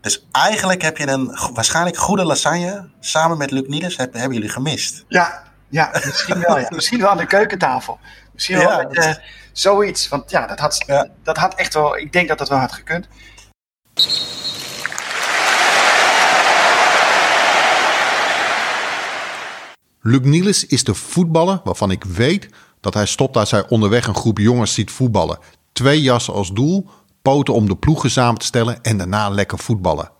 Dus eigenlijk heb je een waarschijnlijk goede lasagne samen met Luc Niels hebben, hebben jullie gemist. Ja, ja misschien wel. Ja. misschien wel aan de keukentafel. Misschien wel ja, met, uh, zoiets. Want ja dat, had, ja. dat had echt wel, ik denk dat dat wel had gekund. Luc Niels is de voetballer waarvan ik weet dat hij stopt als hij onderweg een groep jongens ziet voetballen. Twee jassen als doel, poten om de ploegen samen te stellen en daarna lekker voetballen.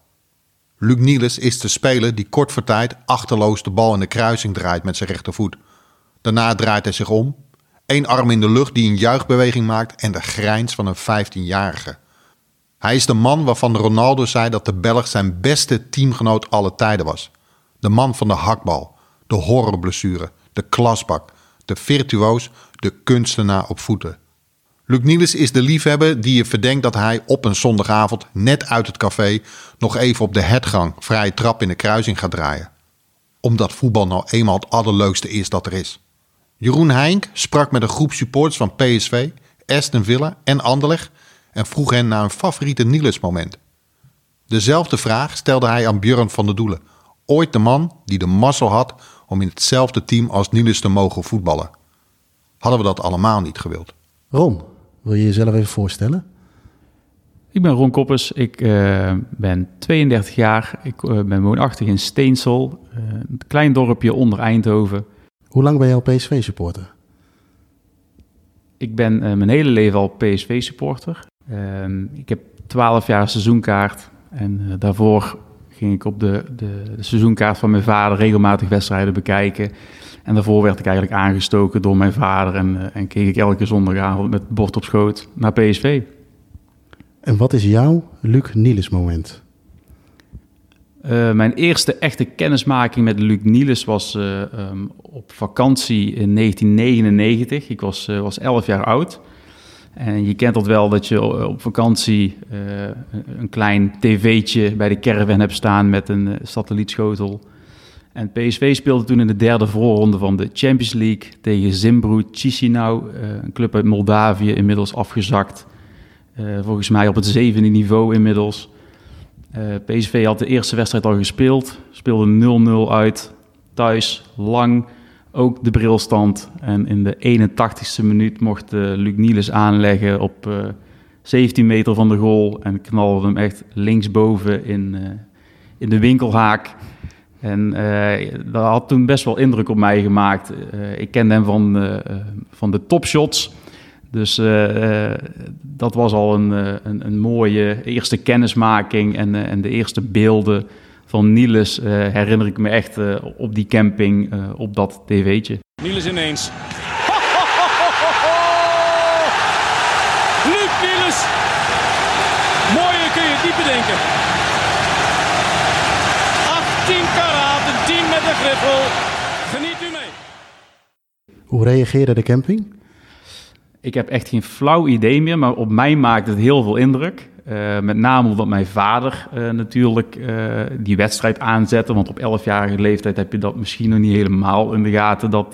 Luc Niels is de speler die kort voor tijd achterloos de bal in de kruising draait met zijn rechtervoet. Daarna draait hij zich om, één arm in de lucht die een juichbeweging maakt en de grijns van een 15-jarige. Hij is de man waarvan Ronaldo zei dat de Belg zijn beste teamgenoot alle tijden was. De man van de hakbal, de horrorblessure, de klasbak, de virtuoos, de kunstenaar op voeten. Luc Niels is de liefhebber die je verdenkt dat hij op een zondagavond net uit het café nog even op de hertgang vrije trap in de kruising gaat draaien. Omdat voetbal nou eenmaal het allerleukste is dat er is. Jeroen Heink sprak met een groep supporters van PSV, Aston Villa en Anderlecht en vroeg hen naar een favoriete Niels moment. Dezelfde vraag stelde hij aan Björn van der Doelen, ooit de man die de mazzel had om in hetzelfde team als Niels te mogen voetballen. Hadden we dat allemaal niet gewild. Ron, wil je jezelf even voorstellen? Ik ben Ron Koppers, ik uh, ben 32 jaar, ik uh, ben woonachtig in Steensel, uh, een klein dorpje onder Eindhoven. Hoe lang ben je al PSV-supporter? Ik ben mijn hele leven al PSV-supporter. Ehm, ik heb 12 jaar seizoenkaart en daarvoor ging ik op de, de, de, seizoenkaart van mijn vader regelmatig wedstrijden bekijken. En daarvoor werd ik eigenlijk aangestoken door mijn vader en, uh, en keek ik elke zondagavond met bord op schoot naar PSV. En wat is jouw Luc Niels moment? Uh, mijn eerste echte kennismaking met Luc Niels was uh, um, op vakantie in 1999. Ik was, was 11 jaar oud. En je kent dat wel dat je op vakantie een klein tv'tje bij de caravan hebt staan met een satellietschotel. En PSV speelde toen in de derde voorronde van de Champions League tegen Zimbru Chisinau, uh, een club uit Moldavië, inmiddels afgezakt. volgens mij op het zevende niveau inmiddels. PSV had de eerste wedstrijd al gespeeld, speelde 0-0 uit, thuis, lang ook de brilstand. En in de 81ste minuut mocht Luc Niels aanleggen op uh, eh, 17 meter van de goal. En knalde hem echt linksboven in, in de winkelhaak. En dat had toen best wel indruk op mij gemaakt. ik kende hem van, van de topshots. Dus dat was al een, een, een, mooie eerste kennismaking en, en de eerste beelden van Niels herinner ik me echt op die camping, op dat tv'tje. Niels ineens. Luc Niels! Mooier kun je het niet bedenken. 18 karaat, een 10 met een griffel. Geniet u mee. Hoe reageerde de camping? Ik heb echt geen flauw idee meer, maar op mij maakt het heel veel indruk. Uh, met name omdat mijn vader uh, natuurlijk uh, die wedstrijd aanzette. Want op 11-jarige leeftijd heb je dat misschien nog niet helemaal in de gaten. Dat,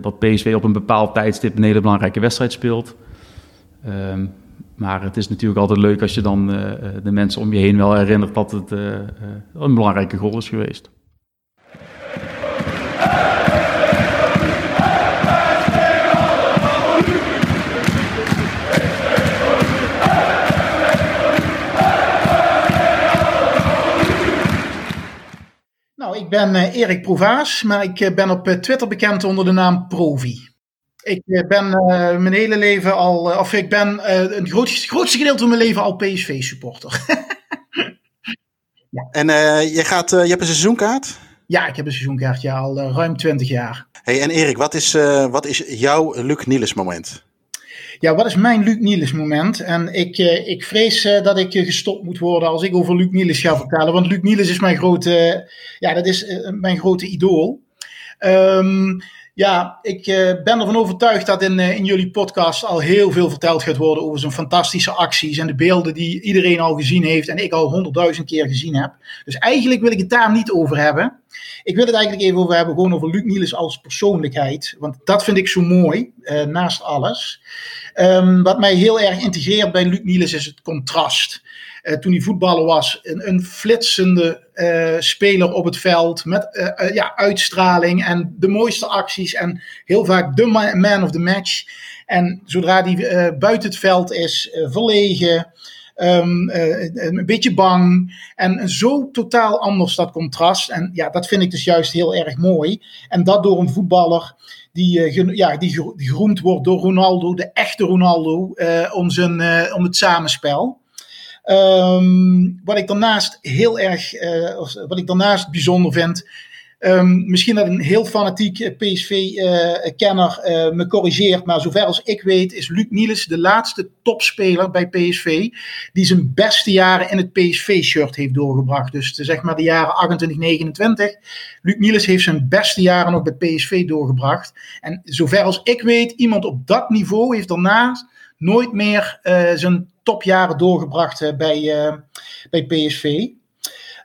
dat PSV op een bepaald tijdstip een hele belangrijke wedstrijd speelt. Ehm, maar het is natuurlijk altijd leuk als je dan de mensen om je heen wel herinnert dat het een belangrijke goal is geweest. Ik ben uh, Erik Provaas, maar ik uh, ben op uh, Twitter bekend onder de naam Provi. Ik ben mijn hele leven al, of ik ben het grootste, grootste gedeelte van mijn leven al PSV-supporter. ja. En je, gaat, je hebt een seizoenkaart? Ja, ik heb een seizoenkaart, ja, al ruim 20 jaar. Hey, en Erik, wat is, wat is jouw Luc Niels moment? Ja, wat is mijn Luc Niels moment? En ik, uh, ik vrees uh, dat ik uh, gestopt moet worden als ik over Luc Niels ga vertellen. Want Luc Niels is mijn grote, ja, dat is mijn grote idool. Um, ja, ik ben ervan overtuigd dat in, in jullie podcast al heel veel verteld gaat worden over zijn fantastische acties en de beelden die iedereen al gezien heeft en ik al honderdduizend keer gezien heb. Dus eigenlijk wil ik het daar niet over hebben. Ik wil het eigenlijk even over hebben, gewoon over Luc Niels als persoonlijkheid. Want dat vind ik zo mooi, naast alles. Um, wat mij heel erg integreert bij Luc Niels is het contrast. Toen hij voetballer was, een, een flitsende speler op het veld. Met ja, uitstraling en de mooiste acties. En heel vaak de man of the match. En zodra hij buiten het veld is, verlegen. Um, een beetje bang. En zo totaal anders dat contrast. En ja, dat vind ik dus juist heel erg mooi. En dat door een voetballer die, ja, die, geroemd wordt door Ronaldo, de echte Ronaldo, om, zijn, om het samenspel. Um, wat ik daarnaast heel erg, wat ik daarnaast bijzonder vind, Um, misschien dat een heel fanatiek eh, PSV-kenner uh, uh, me corrigeert, maar zover als ik weet is Luc Niels de laatste topspeler bij PSV die zijn beste jaren in het PSV-shirt heeft doorgebracht. Dus zeg maar de jaren 28, 29. Luc Niels heeft zijn beste jaren nog bij PSV doorgebracht. En zover als ik weet, iemand op dat niveau heeft daarna nooit meer uh, zijn topjaren doorgebracht uh, bij, uh, bij PSV.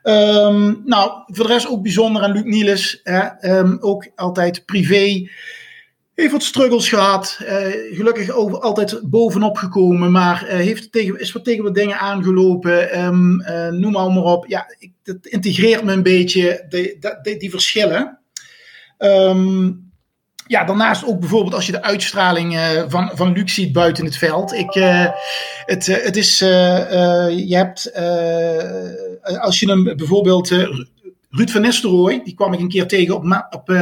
Um, nou, voor de rest ook bijzonder aan Luc Niels. Um, ook altijd privé. Heeft wat struggles gehad. Uh, gelukkig over, altijd bovenop gekomen. Maar heeft tegen, is wat tegen wat dingen aangelopen. Uh, noem maar, maar op. Ja, ik, dat integreert me een beetje, die verschillen. Um, ja, daarnaast ook bijvoorbeeld als je de uitstraling uh, van, van Luc ziet buiten het veld. Ik, uh, het, uh, het is, je hebt, als je hem bijvoorbeeld, Ruud van Nistelrooy, die kwam ik een keer tegen op, op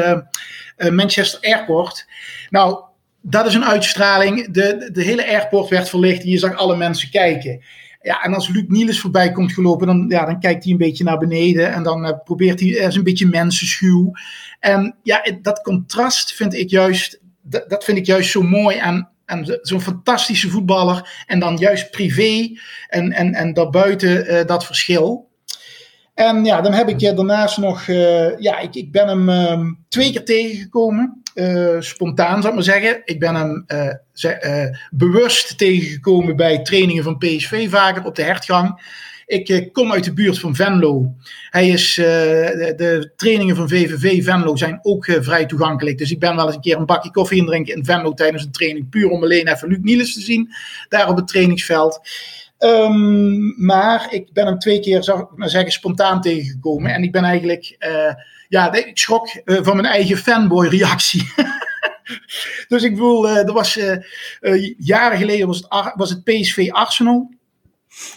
Manchester Airport. Nou, dat is een uitstraling. De, de hele airport werd verlicht en je zag alle mensen kijken. Ja, en als Luc Niels voorbij komt gelopen, dan, ja, dan kijkt hij een beetje naar beneden. En dan uh, probeert hij, er een beetje mensenschuw. En ja, dat contrast vind ik juist, dat, vind ik juist zo mooi aan, aan zo'n fantastische voetballer. En dan juist privé en, en, en daarbuiten uh, dat verschil. En ja, dan heb ik je daarnaast nog, uh, ja, ik, ik ben hem uh, twee keer tegengekomen. Uh, spontaan zou ik maar zeggen. Ik ben hem uh, bewust tegengekomen bij trainingen van PSV vaker op de hertgang. Ik kom uit de buurt van Venlo. Hij is, de, de, trainingen van VVV Venlo zijn ook vrij toegankelijk. Dus ik ben wel eens een keer een bakje koffie indrinken in Venlo tijdens een training. Puur om alleen even Luc Niels te zien daar op het trainingsveld. Um, maar ik ben hem twee keer, zou ik maar zeggen, spontaan tegengekomen. En ik ben eigenlijk, ja, ik schrok uh, van mijn eigen fanboy-reactie. dus ik bedoel, uh, er was, jaren geleden was het, was het PSV Arsenal.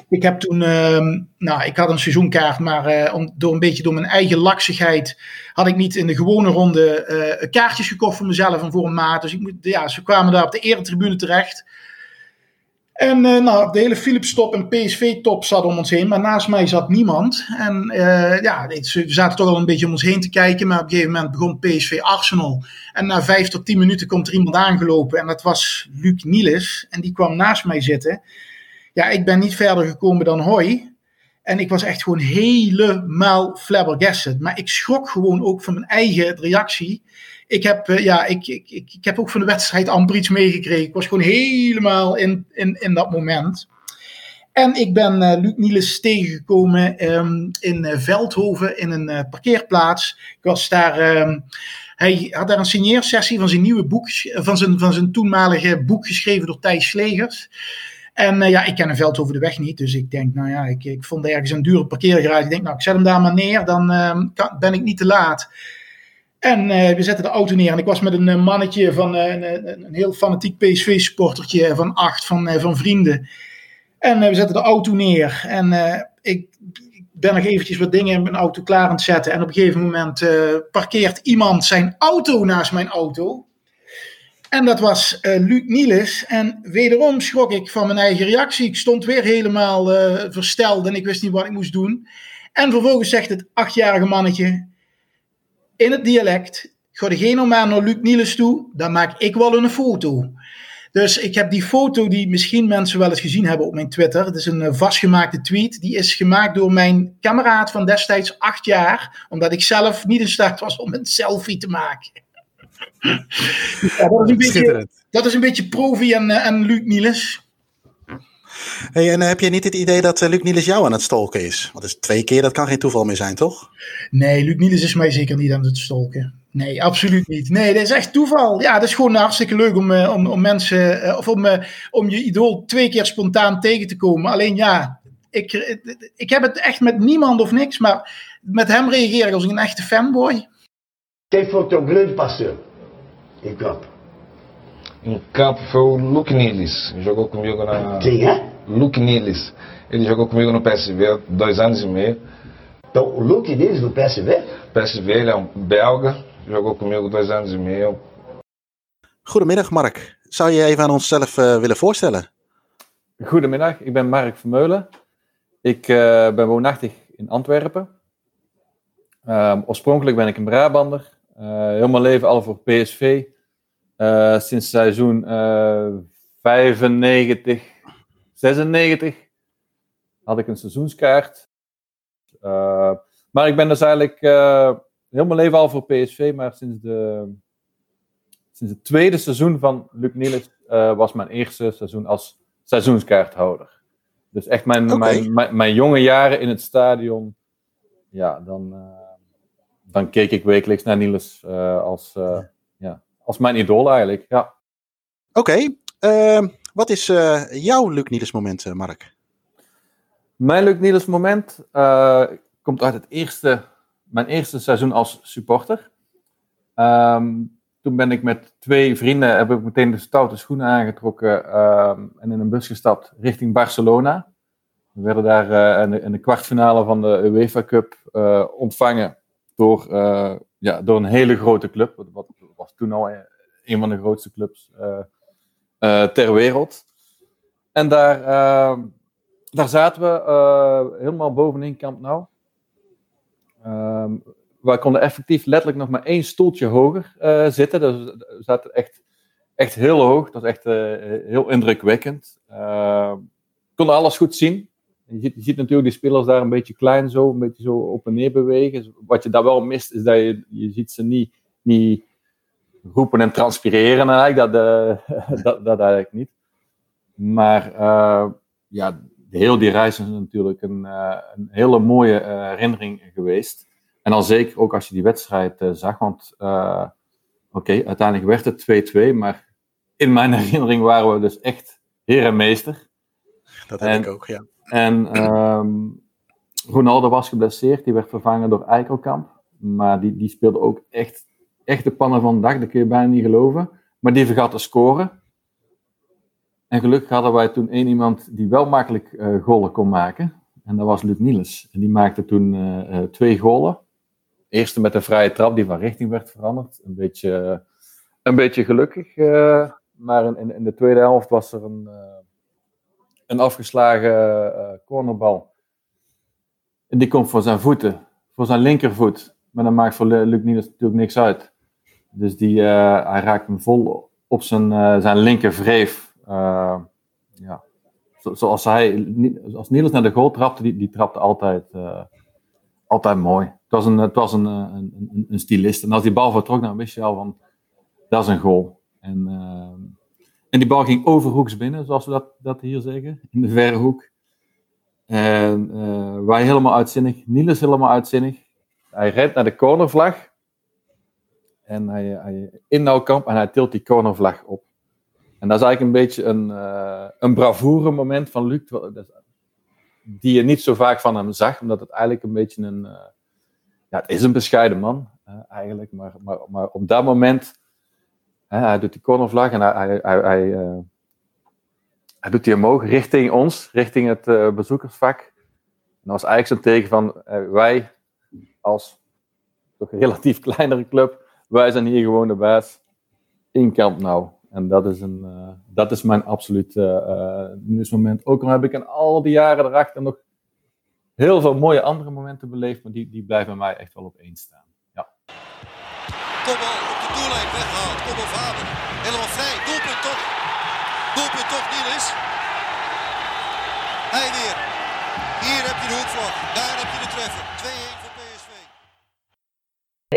Ik heb toen, ehm, nou, ik had een seizoenkaart, maar door een beetje door mijn eigen laksigheid had ik niet in de gewone ronde kaartjes gekocht voor mezelf en voor een maat. Dus ik ja, ze kwamen daar op de eretribune terecht. En uh, nou, de hele Philips-top en PSV-top zat om ons heen, maar naast mij zat niemand. En uh, ja, we zaten toch al een beetje om ons heen te kijken, maar op een gegeven moment begon PSV Arsenal. En na vijf tot tien minuten komt er iemand aangelopen en dat was Luc Niels. En die kwam naast mij zitten. Ja, ik ben niet verder gekomen dan hoi. En ik was echt gewoon helemaal flabbergasted. Maar ik schrok gewoon ook van mijn eigen reactie ik heb, uh, ja, ik, ik, ik, ik, heb ook van de wedstrijd amper iets meegekregen. Ik was gewoon helemaal in, in, in dat moment. En ik ben uh, Luc Niels tegengekomen um, in uh, Veldhoven in een parkeerplaats. Ik was daar. Um, hij had daar een signeersessie van zijn nieuwe boek, van zijn, van zijn toenmalige boek geschreven door Thijs Slegers. En ja, ik ken Veldhoven de weg niet, dus ik denk, nou ja, ik, ik vond ergens een dure parkeergarage. Ik denk, nou, ik zet hem daar maar neer, dan kan, ben ik niet te laat. En uh, we zetten de auto neer en ik was met een uh, mannetje van uh, een, een, heel fanatiek PSV-supportertje van acht van, van vrienden. En we zetten de auto neer en ik, ik, ben nog eventjes wat dingen in mijn auto klaar aan het zetten. En op een gegeven moment parkeert iemand zijn auto naast mijn auto. En dat was Luc Niels. En wederom schrok ik van mijn eigen reactie. Ik stond weer helemaal versteld en ik wist niet wat ik moest doen. En vervolgens zegt het achtjarige mannetje in het dialect. Ga degene maar naar Luc Niels toe, dan maak ik wel een foto. Dus ik heb die foto die misschien mensen wel eens gezien hebben op mijn Twitter. Het is een eh, vastgemaakte tweet. Die is gemaakt door mijn kameraad van destijds acht jaar. Omdat ik zelf niet in staat was om een selfie te maken. ja, dat, is een beetje, dat is een beetje Provi en, eh, en Luc Niels. Hey, en heb je niet het idee dat uh, Luc Niels jou aan het stolken is? Want is twee keer, dat kan geen toeval meer zijn, toch? Nee, Luc Niels is mij zeker niet aan het stolken. Nee, absoluut niet. Nee, dat is echt toeval. Ja, dat is gewoon hartstikke leuk om, om, om mensen, of om, om je idool twee keer spontaan tegen te komen. Alleen ja, ik, ik heb het echt met niemand of niks, maar met hem reageer ik als een echte fanboy. Quem foi o teu grande parceiro em campo? Em campo foi o Luke Niles, jogou comigo na. Quem é? Luke Niles. Ele jogou comigo no PSV dois anos e meio. Então, o Luke Niles do PSV? PSV, ele é um belga, jogou comigo dois anos e meio. Goedemiddag Mark. Zou je even aan onszelf uh, willen voorstellen? Goedemiddag, ik ben Mark Vermeulen. Ik uh, ben woonachtig in Antwerpen. Um, oorspronkelijk ben ik een Brabander. Uh, heel mijn leven al voor PSV. Sinds seizoen 95, 96 had ik een seizoenskaart. maar ik ben dus eigenlijk heel mijn leven al voor PSV, maar sinds de sinds het tweede seizoen van Luc Niels uh, was mijn eerste seizoen als seizoenskaarthouder. Dus echt mijn, mijn, mijn, mijn, jonge jaren in het stadion. Ja, dan, dan keek ik wekelijks naar Niels als, ja, als mijn idool eigenlijk. Ja. Oké, okay. Ehm, wat is jouw Luc Niels moment, Mark? Mijn Luc Niels moment komt uit het eerste, mijn eerste seizoen als supporter. Um, toen ben ik met twee vrienden, heb ik meteen de stoute schoenen aangetrokken ehm, en in een bus gestapt richting Barcelona. We werden daar uh, in, de, in, de, kwartfinale van de UEFA Cup uh, ontvangen door, uh, ja, door een hele grote club. Wat was toen al een van de grootste clubs ter wereld. En daar, ehm, daar zaten we helemaal bovenin Camp Nou. Um, wij konden effectief letterlijk nog maar één stoeltje hoger zitten. Dus we zaten echt, echt heel hoog. Dat is echt heel indrukwekkend. Uh, konden alles goed zien. Je ziet, natuurlijk die spelers daar een beetje klein zo, een beetje zo op en neer bewegen. Wat je daar wel mist, is dat je, je ziet ze niet, niet roepen en transpireren eigenlijk. Dat, dat, dat eigenlijk niet. Maar ja, heel die reis is natuurlijk een, een hele mooie herinnering geweest. En dan zeker ook als je die wedstrijd zag, want oké, okay, uiteindelijk werd het 2-2, maar in mijn herinnering waren we dus echt heer en meester. Dat heb ik ook, ja. En um, Ronaldo was geblesseerd, die werd vervangen door Eikelkamp. Maar die, die speelde ook echt, echt de pannen van de dag, dat kun je bijna niet geloven. Maar die vergat te scoren. En gelukkig hadden wij toen één iemand die wel makkelijk uh, golen kon maken. En dat was Luc Niels. En die maakte toen uh, twee golen eerste met een vrije trap die van richting werd veranderd. Een beetje, een beetje gelukkig. Maar in, in, de tweede helft was er een, een afgeslagen uh, cornerbal. En die komt voor zijn voeten, voor zijn linkervoet. Maar dat maakt voor Luc Niels natuurlijk niks uit. Dus die, hij raakt hem vol op zijn, zijn linkervreef. ja. zoals hij, als Niels naar de goal trapte, die, die trapte altijd, altijd mooi het was een, het was een, eh, een, een, een stylist. En als die bal vertrok, dan wist je al van, dat is een goal. En, en die bal ging overhoeks binnen, zoals we dat, dat hier zeggen, in de verre hoek. En uh, wij helemaal uitzinnig, Niels helemaal uitzinnig. Hij rent naar de cornervlag. En hij, hij in nou kamp en hij tilt die cornervlag op. En dat is eigenlijk een beetje een, uh, een bravoure moment van Luc. Die je niet zo vaak van hem zag, omdat het eigenlijk een beetje een, uh, ja, het is een bescheiden man eigenlijk, maar, maar, maar op dat moment, hij doet die cornervlag en hij, hij, hij, hij, hij doet die omhoog richting ons, richting het eh, bezoekersvak. En dat was eigenlijk zo'n teken van wij als toch een relatief kleinere club, wij zijn hier gewoon de baas in Camp Nou. En dat is, een, dat is mijn absoluut nieuwsmoment. Ook al heb ik in al die jaren erachter nog heel veel mooie andere momenten beleefd, maar die, die blijven mij echt wel op één staan. Ja. Kopbal op de doellijn weggehaald. Kopbal Vader. Helemaal vrij. Doelpunt toch. Doelpunt toch, Niels. Hij weer. Hier heb je de hoekvlag. Daar heb je de treffer. 2-1 voor PSV.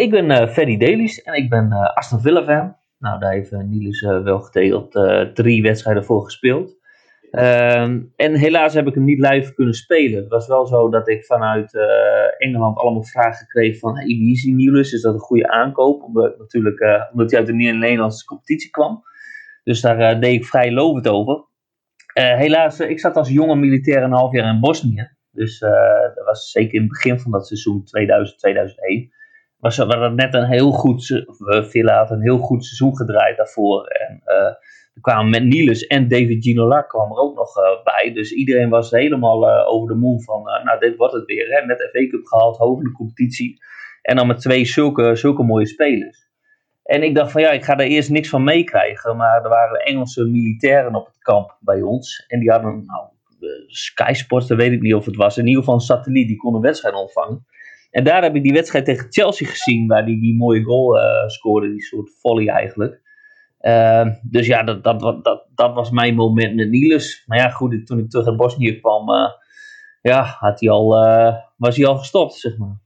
Ik ben uh, Ferry Delis en ik ben uh, Aston Villa fan. Nou, daar heeft uh, Niels wel getegeld drie wedstrijden voor gespeeld. Ehm, en helaas heb ik hem niet live kunnen spelen. Het was wel zo dat ik vanuit uh, Engeland allemaal vragen kreeg van hey, wie is die Niels? Is dat een goede aankoop? Omdat, natuurlijk, uh, omdat hij uit de Nederlandse competitie kwam. Dus daar uh, deed ik vrij lovend over. helaas, ik zat als jonge militair een half jaar in Bosnië. Dus dat was zeker in het begin van dat seizoen 2000, 2001 was, we hadden net een heel goed, we Villa een heel goed seizoen gedraaid daarvoor. En uh, er kwamen met Niels en David Ginola kwam er ook nog uh, bij. Dus iedereen was helemaal over de moon van, nou dit wordt het weer. Hè? Net FA Cup gehaald, hoog in de competitie. En dan met twee zulke, zulke mooie spelers. En ik dacht van ja, ik ga daar eerst niks van meekrijgen. Maar er waren Engelse militairen op het kamp bij ons. En die hadden, nou, Sky Sports, weet ik niet of het was. In ieder geval een satelliet, die kon een wedstrijd ontvangen. En daar heb ik die wedstrijd tegen Chelsea gezien, waar die die mooie goal uh, scoorde, die soort volley eigenlijk. Uh, dus ja, dat, dat, dat, dat was mijn moment met Niels. Maar ja, goed, toen ik terug uit Bosnië kwam, uh, ja, had hij al, uh, was hij al gestopt, zeg maar.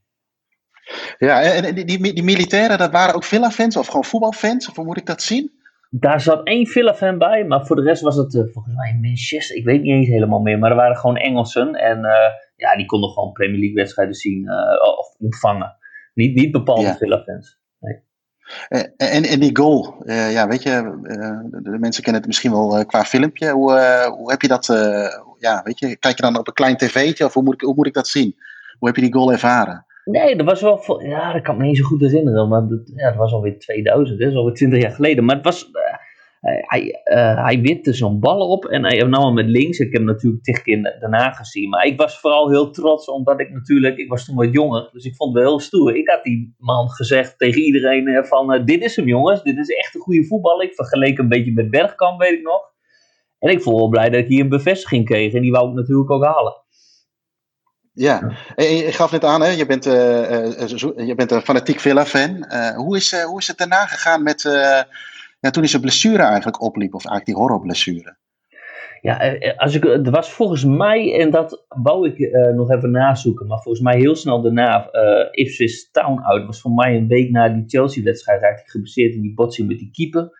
Ja, en die, die, die militairen, dat waren ook Villa-fans of gewoon voetbalfans? Of hoe moet ik dat zien? Daar zat één Villa-fan bij, maar voor de rest was het volgens mij Manchester. Ik weet niet eens helemaal meer, maar er waren gewoon Engelsen. En ja, die konden gewoon Premier League wedstrijden zien uh, of ontvangen. Niet, niet bepaalde ja. Villa-fans. Nee. En, en, en, die goal, uh, ja, weet je, uh, de, mensen kennen het misschien wel qua filmpje. Hoe, hoe heb je dat, ja, weet je, kijk je dan op een klein tv'tje of hoe moet, ik, hoe moet ik dat zien? Hoe heb je die goal ervaren? Nee, dat was wel, ja, dat kan me niet zo goed herinneren, maar dat, ja, dat was alweer 2000, hè, dat is alweer 20 jaar geleden. Maar het was, hij, uh, wipte zo'n bal op en hij nam hem met links. Ik heb hem natuurlijk tig keer daarna gezien. Maar ik was vooral heel trots, omdat ik natuurlijk, ik was toen wat jonger. Dus ik vond het wel heel stoer. Ik had die man gezegd tegen iedereen van, uh, dit is hem jongens. Dit is echt een goede voetbal. Ik vergeleek een beetje met Bergkamp, weet ik nog. En ik voel wel blij dat ik hier een bevestiging kreeg. En die wou ik natuurlijk ook halen. Ja, je gaf net aan, hè? Je, bent, je bent een fanatiek Villa-fan. hoe, is, hoe is het daarna gegaan met ja, toen is een blessure eigenlijk opliep, of eigenlijk die horrorblessure. Ja, als ik, het was volgens mij, en dat wou ik uh, nog even nazoeken, maar volgens mij heel snel daarna uh, Ipswich Town uit. was voor mij een week na die Chelsea-wedstrijd ik geblesseerd in die botsing met die keeper.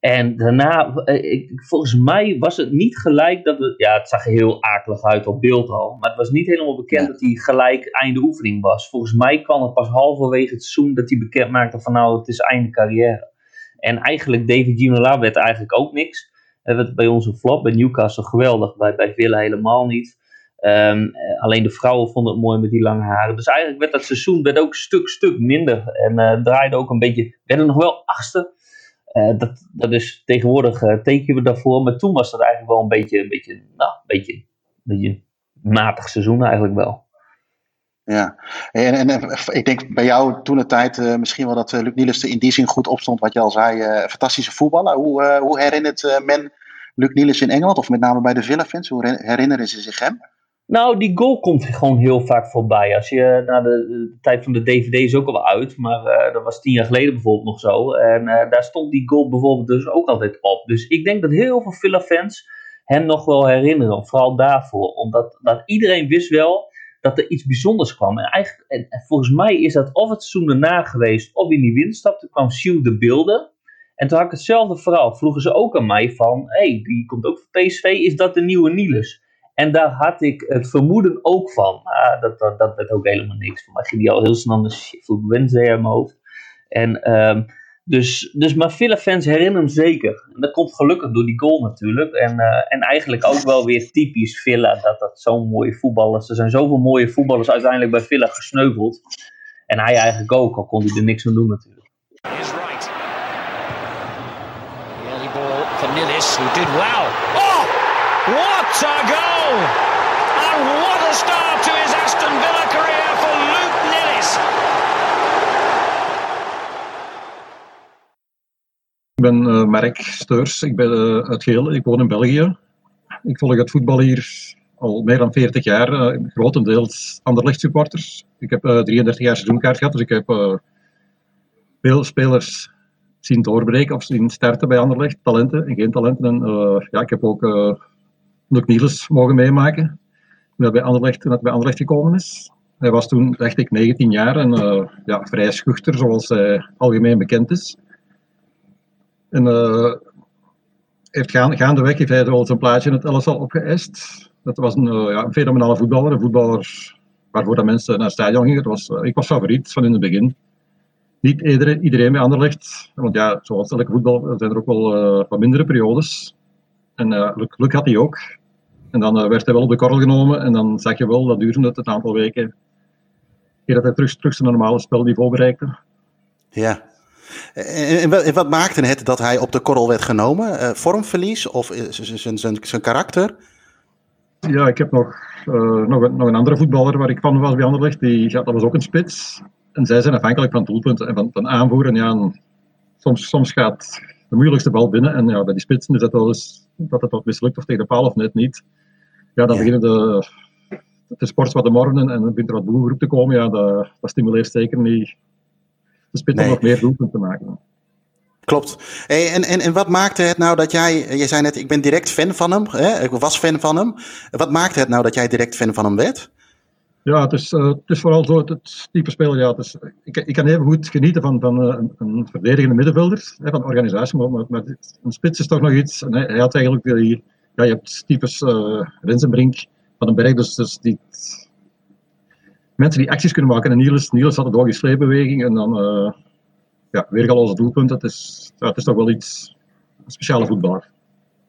En daarna, uh, ik, volgens mij was het niet gelijk dat we, ja, het zag er heel akelig uit op beeld al, maar het was niet helemaal bekend ja. dat hij gelijk einde oefening was. Volgens mij kwam het pas halverwege het seizoen dat hij bekend maakte van nou, het is einde carrière. En eigenlijk David Ginola werd eigenlijk ook niks. Hij werd bij onze flop, bij Newcastle geweldig, bij, bij Villa helemaal niet. Um, alleen de vrouwen vonden het mooi met die lange haren. Dus eigenlijk werd dat seizoen werd ook stuk, stuk minder. En uh, draaide ook een beetje, werden nog wel achtste. Dat, dat is tegenwoordig uh, tekenen we daarvoor. Maar toen was dat eigenlijk wel een beetje, een beetje, nou, een beetje, een beetje matig seizoen eigenlijk wel. Ja, en, en, ik denk bij jou toen de tijd uh, misschien wel dat uh, Luc Niels er in die zin goed opstond, wat je al zei, uh, fantastische voetballer. Hoe, hoe herinnert men Luc Niels in Engeland, of met name bij de Villa-fans, hoe herinneren ze zich hem? Nou, die goal komt gewoon heel vaak voorbij. Als je naar de, tijd van de DVD is ook al uit, maar dat was tien jaar geleden bijvoorbeeld nog zo. En daar stond die goal bijvoorbeeld dus ook altijd op. Dus ik denk dat heel veel Villa-fans hem nog wel herinneren, vooral daarvoor. Omdat dat iedereen wist wel dat er iets bijzonders kwam. En, eigenlijk, en, volgens mij is dat of het seizoen erna geweest, of in die winststap. Toen kwam Siel de beelden. En toen had ik hetzelfde verhaal. Vroegen ze ook aan mij van, hé, hey, die komt ook van PSV, is dat de nieuwe Niels? En daar had ik het vermoeden ook van. Ah, dat, dat, dat werd ook helemaal niks. Voor mij ging die al heel snel naar Sheffield Wednesday uit mijn hoofd. En... Um, dus, dus maar Villa fans herinneren hem zeker. En dat komt gelukkig door die goal natuurlijk. En, uh, en eigenlijk ook wel weer typisch Villa dat dat zo'n mooie voetballers. Er zijn zoveel mooie voetballers uiteindelijk bij Villa gesneuveld. En hij eigenlijk ook, al kon hij er niks aan doen natuurlijk. Is right. The early Nilis, who did well. Oh, what a goal! Start Aston Villa career for Luke Nilis. Ik ben uh, Mark Steurs, ik ben uh, uit Geel, ik woon in België. Ik volg het voetbal hier al meer dan 40 jaar, uh, grotendeels Anderlecht supporters. Ik heb 33 jaar seizoenkaart gehad, dus ik heb veel spelers zien doorbreken of zien starten bij Anderlecht, talenten en geen talenten. En ja, ik heb ook Luc Niels mogen meemaken, toen hij bij Anderlecht, toen hij bij Anderlecht gekomen is. Hij was toen, dacht ik, 19 jaar en ja, vrij schuchter, zoals hij algemeen bekend is. En uh, heeft gaan, gaandeweg heeft hij zijn plaatje in het elftal opgeëist. Dat was een, uh, ja, een fenomenale voetballer. Een voetballer waarvoor de mensen naar het stadion gingen. Was, uh, ik was favoriet van in het begin. Niet iedereen, iedereen bij Anderlecht. Want ja, zoals elke voetbal zijn er ook wel wat mindere periodes. En geluk, had hij ook. En dan werd hij wel op de korrel genomen. En dan zag je wel, dat duurde het een aantal weken. Eer dat hij terug, terug zijn normale spelniveau bereikte. Ja. En, en wat maakte het dat hij op de korrel werd genomen? Uh, vormverlies of zijn karakter? Ja, ik heb nog, uh, nog, een, nog een andere voetballer waar ik van was bij Anderlecht. Die, ja, dat was ook een spits. En zij zijn afhankelijk van doelpunten en van, van aanvoeren. Ja, en soms, soms gaat de moeilijkste bal binnen. En ja, bij die spitsen is dat wel eens dat het wat mislukt of tegen de paal of net niet. Ja, dan ja. beginnen de, de sports wat te morgen en dan begint er wat boelgroep te komen. Ja, dat, dat stimuleert zeker niet de spits nee. om nog meer doelpunten te maken. Klopt. Hey, en, en, en wat maakte het nou dat jij, je zei net, ik ben direct fan van hem, hè? ik was fan van hem. Wat maakte het nou dat jij direct fan van hem werd? Ja, het is, uh, het is vooral zo, het, type speler, ja, het is, ik, ik kan even goed genieten van, van uh, een, een verdedigende middenvelder, hè, van organisatie, maar, maar een spits is toch nog iets, en hij, hij had eigenlijk, die, ja, je hebt types uh, Rensenbrink van een berg, dus, dus die, mensen die acties kunnen maken, en Niels, Niels had een doorge sleepbeweging, en dan ja, weergaloze doelpunt, het is, ja, het is toch wel iets, speciale voetballer.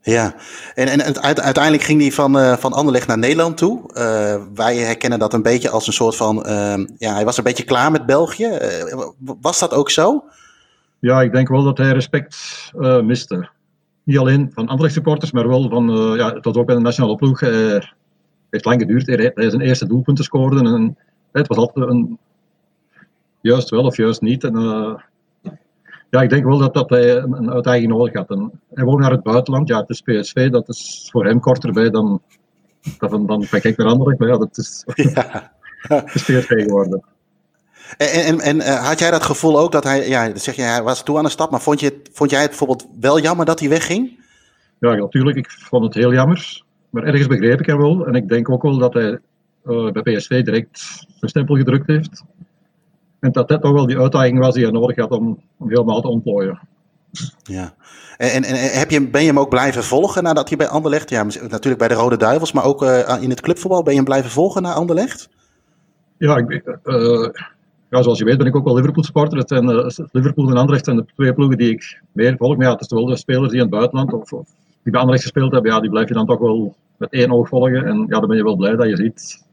Ja, en, en uiteindelijk ging hij van, uh, van Anderlecht naar Nederland toe. Uh, wij herkennen dat een beetje als een soort van. Uh, ja, hij was een beetje klaar met België. was dat ook zo? Ja, ik denk wel dat hij respect miste. Niet alleen van Anderlecht supporters, maar wel van. ja, tot ook bij de nationale ploeg. Het heeft lang geduurd. Hij, hij zijn eerste doelpunten scoorde. En, het was altijd een. Juist wel of juist niet. En, ja, ik denk wel dat, dat hij een, een uitdaging nodig had. En hij woont naar het buitenland. Ja, het is PSV, dat is voor hem korter bij dan, dan, dan ik naar Anderlecht. Maar ja, dat is, ja. het is PSV geworden. En, en, en uh, had jij dat gevoel ook dat hij, ja, zeg je, hij was toe aan de stap, maar vond, je, vond jij het bijvoorbeeld wel jammer dat hij wegging? Ja, natuurlijk. Ik vond het heel jammer. Maar ergens begreep ik hem wel. En ik denk ook wel dat hij uh, bij PSV direct zijn stempel gedrukt heeft. En dat dat toch wel die uitdaging was die hij nodig had om, om helemaal te ontplooien. Ja. En, en, heb je, ben je hem ook blijven volgen nadat hij bij Anderlecht, ja, natuurlijk bij de Rode Duivels, maar ook uh, in het clubvoetbal, ben je hem blijven volgen naar Anderlecht? Ja, ik, uh, ja, zoals je weet ben ik ook wel Liverpool supporter. Het zijn, uh, Liverpool en Anderlecht zijn de twee ploegen die ik meer volg. Maar ja, het is wel de spelers die in het buitenland of, of die bij Anderlecht gespeeld hebben, ja, die blijf je dan toch wel met één oog volgen. En ja, dan ben je wel blij dat je ziet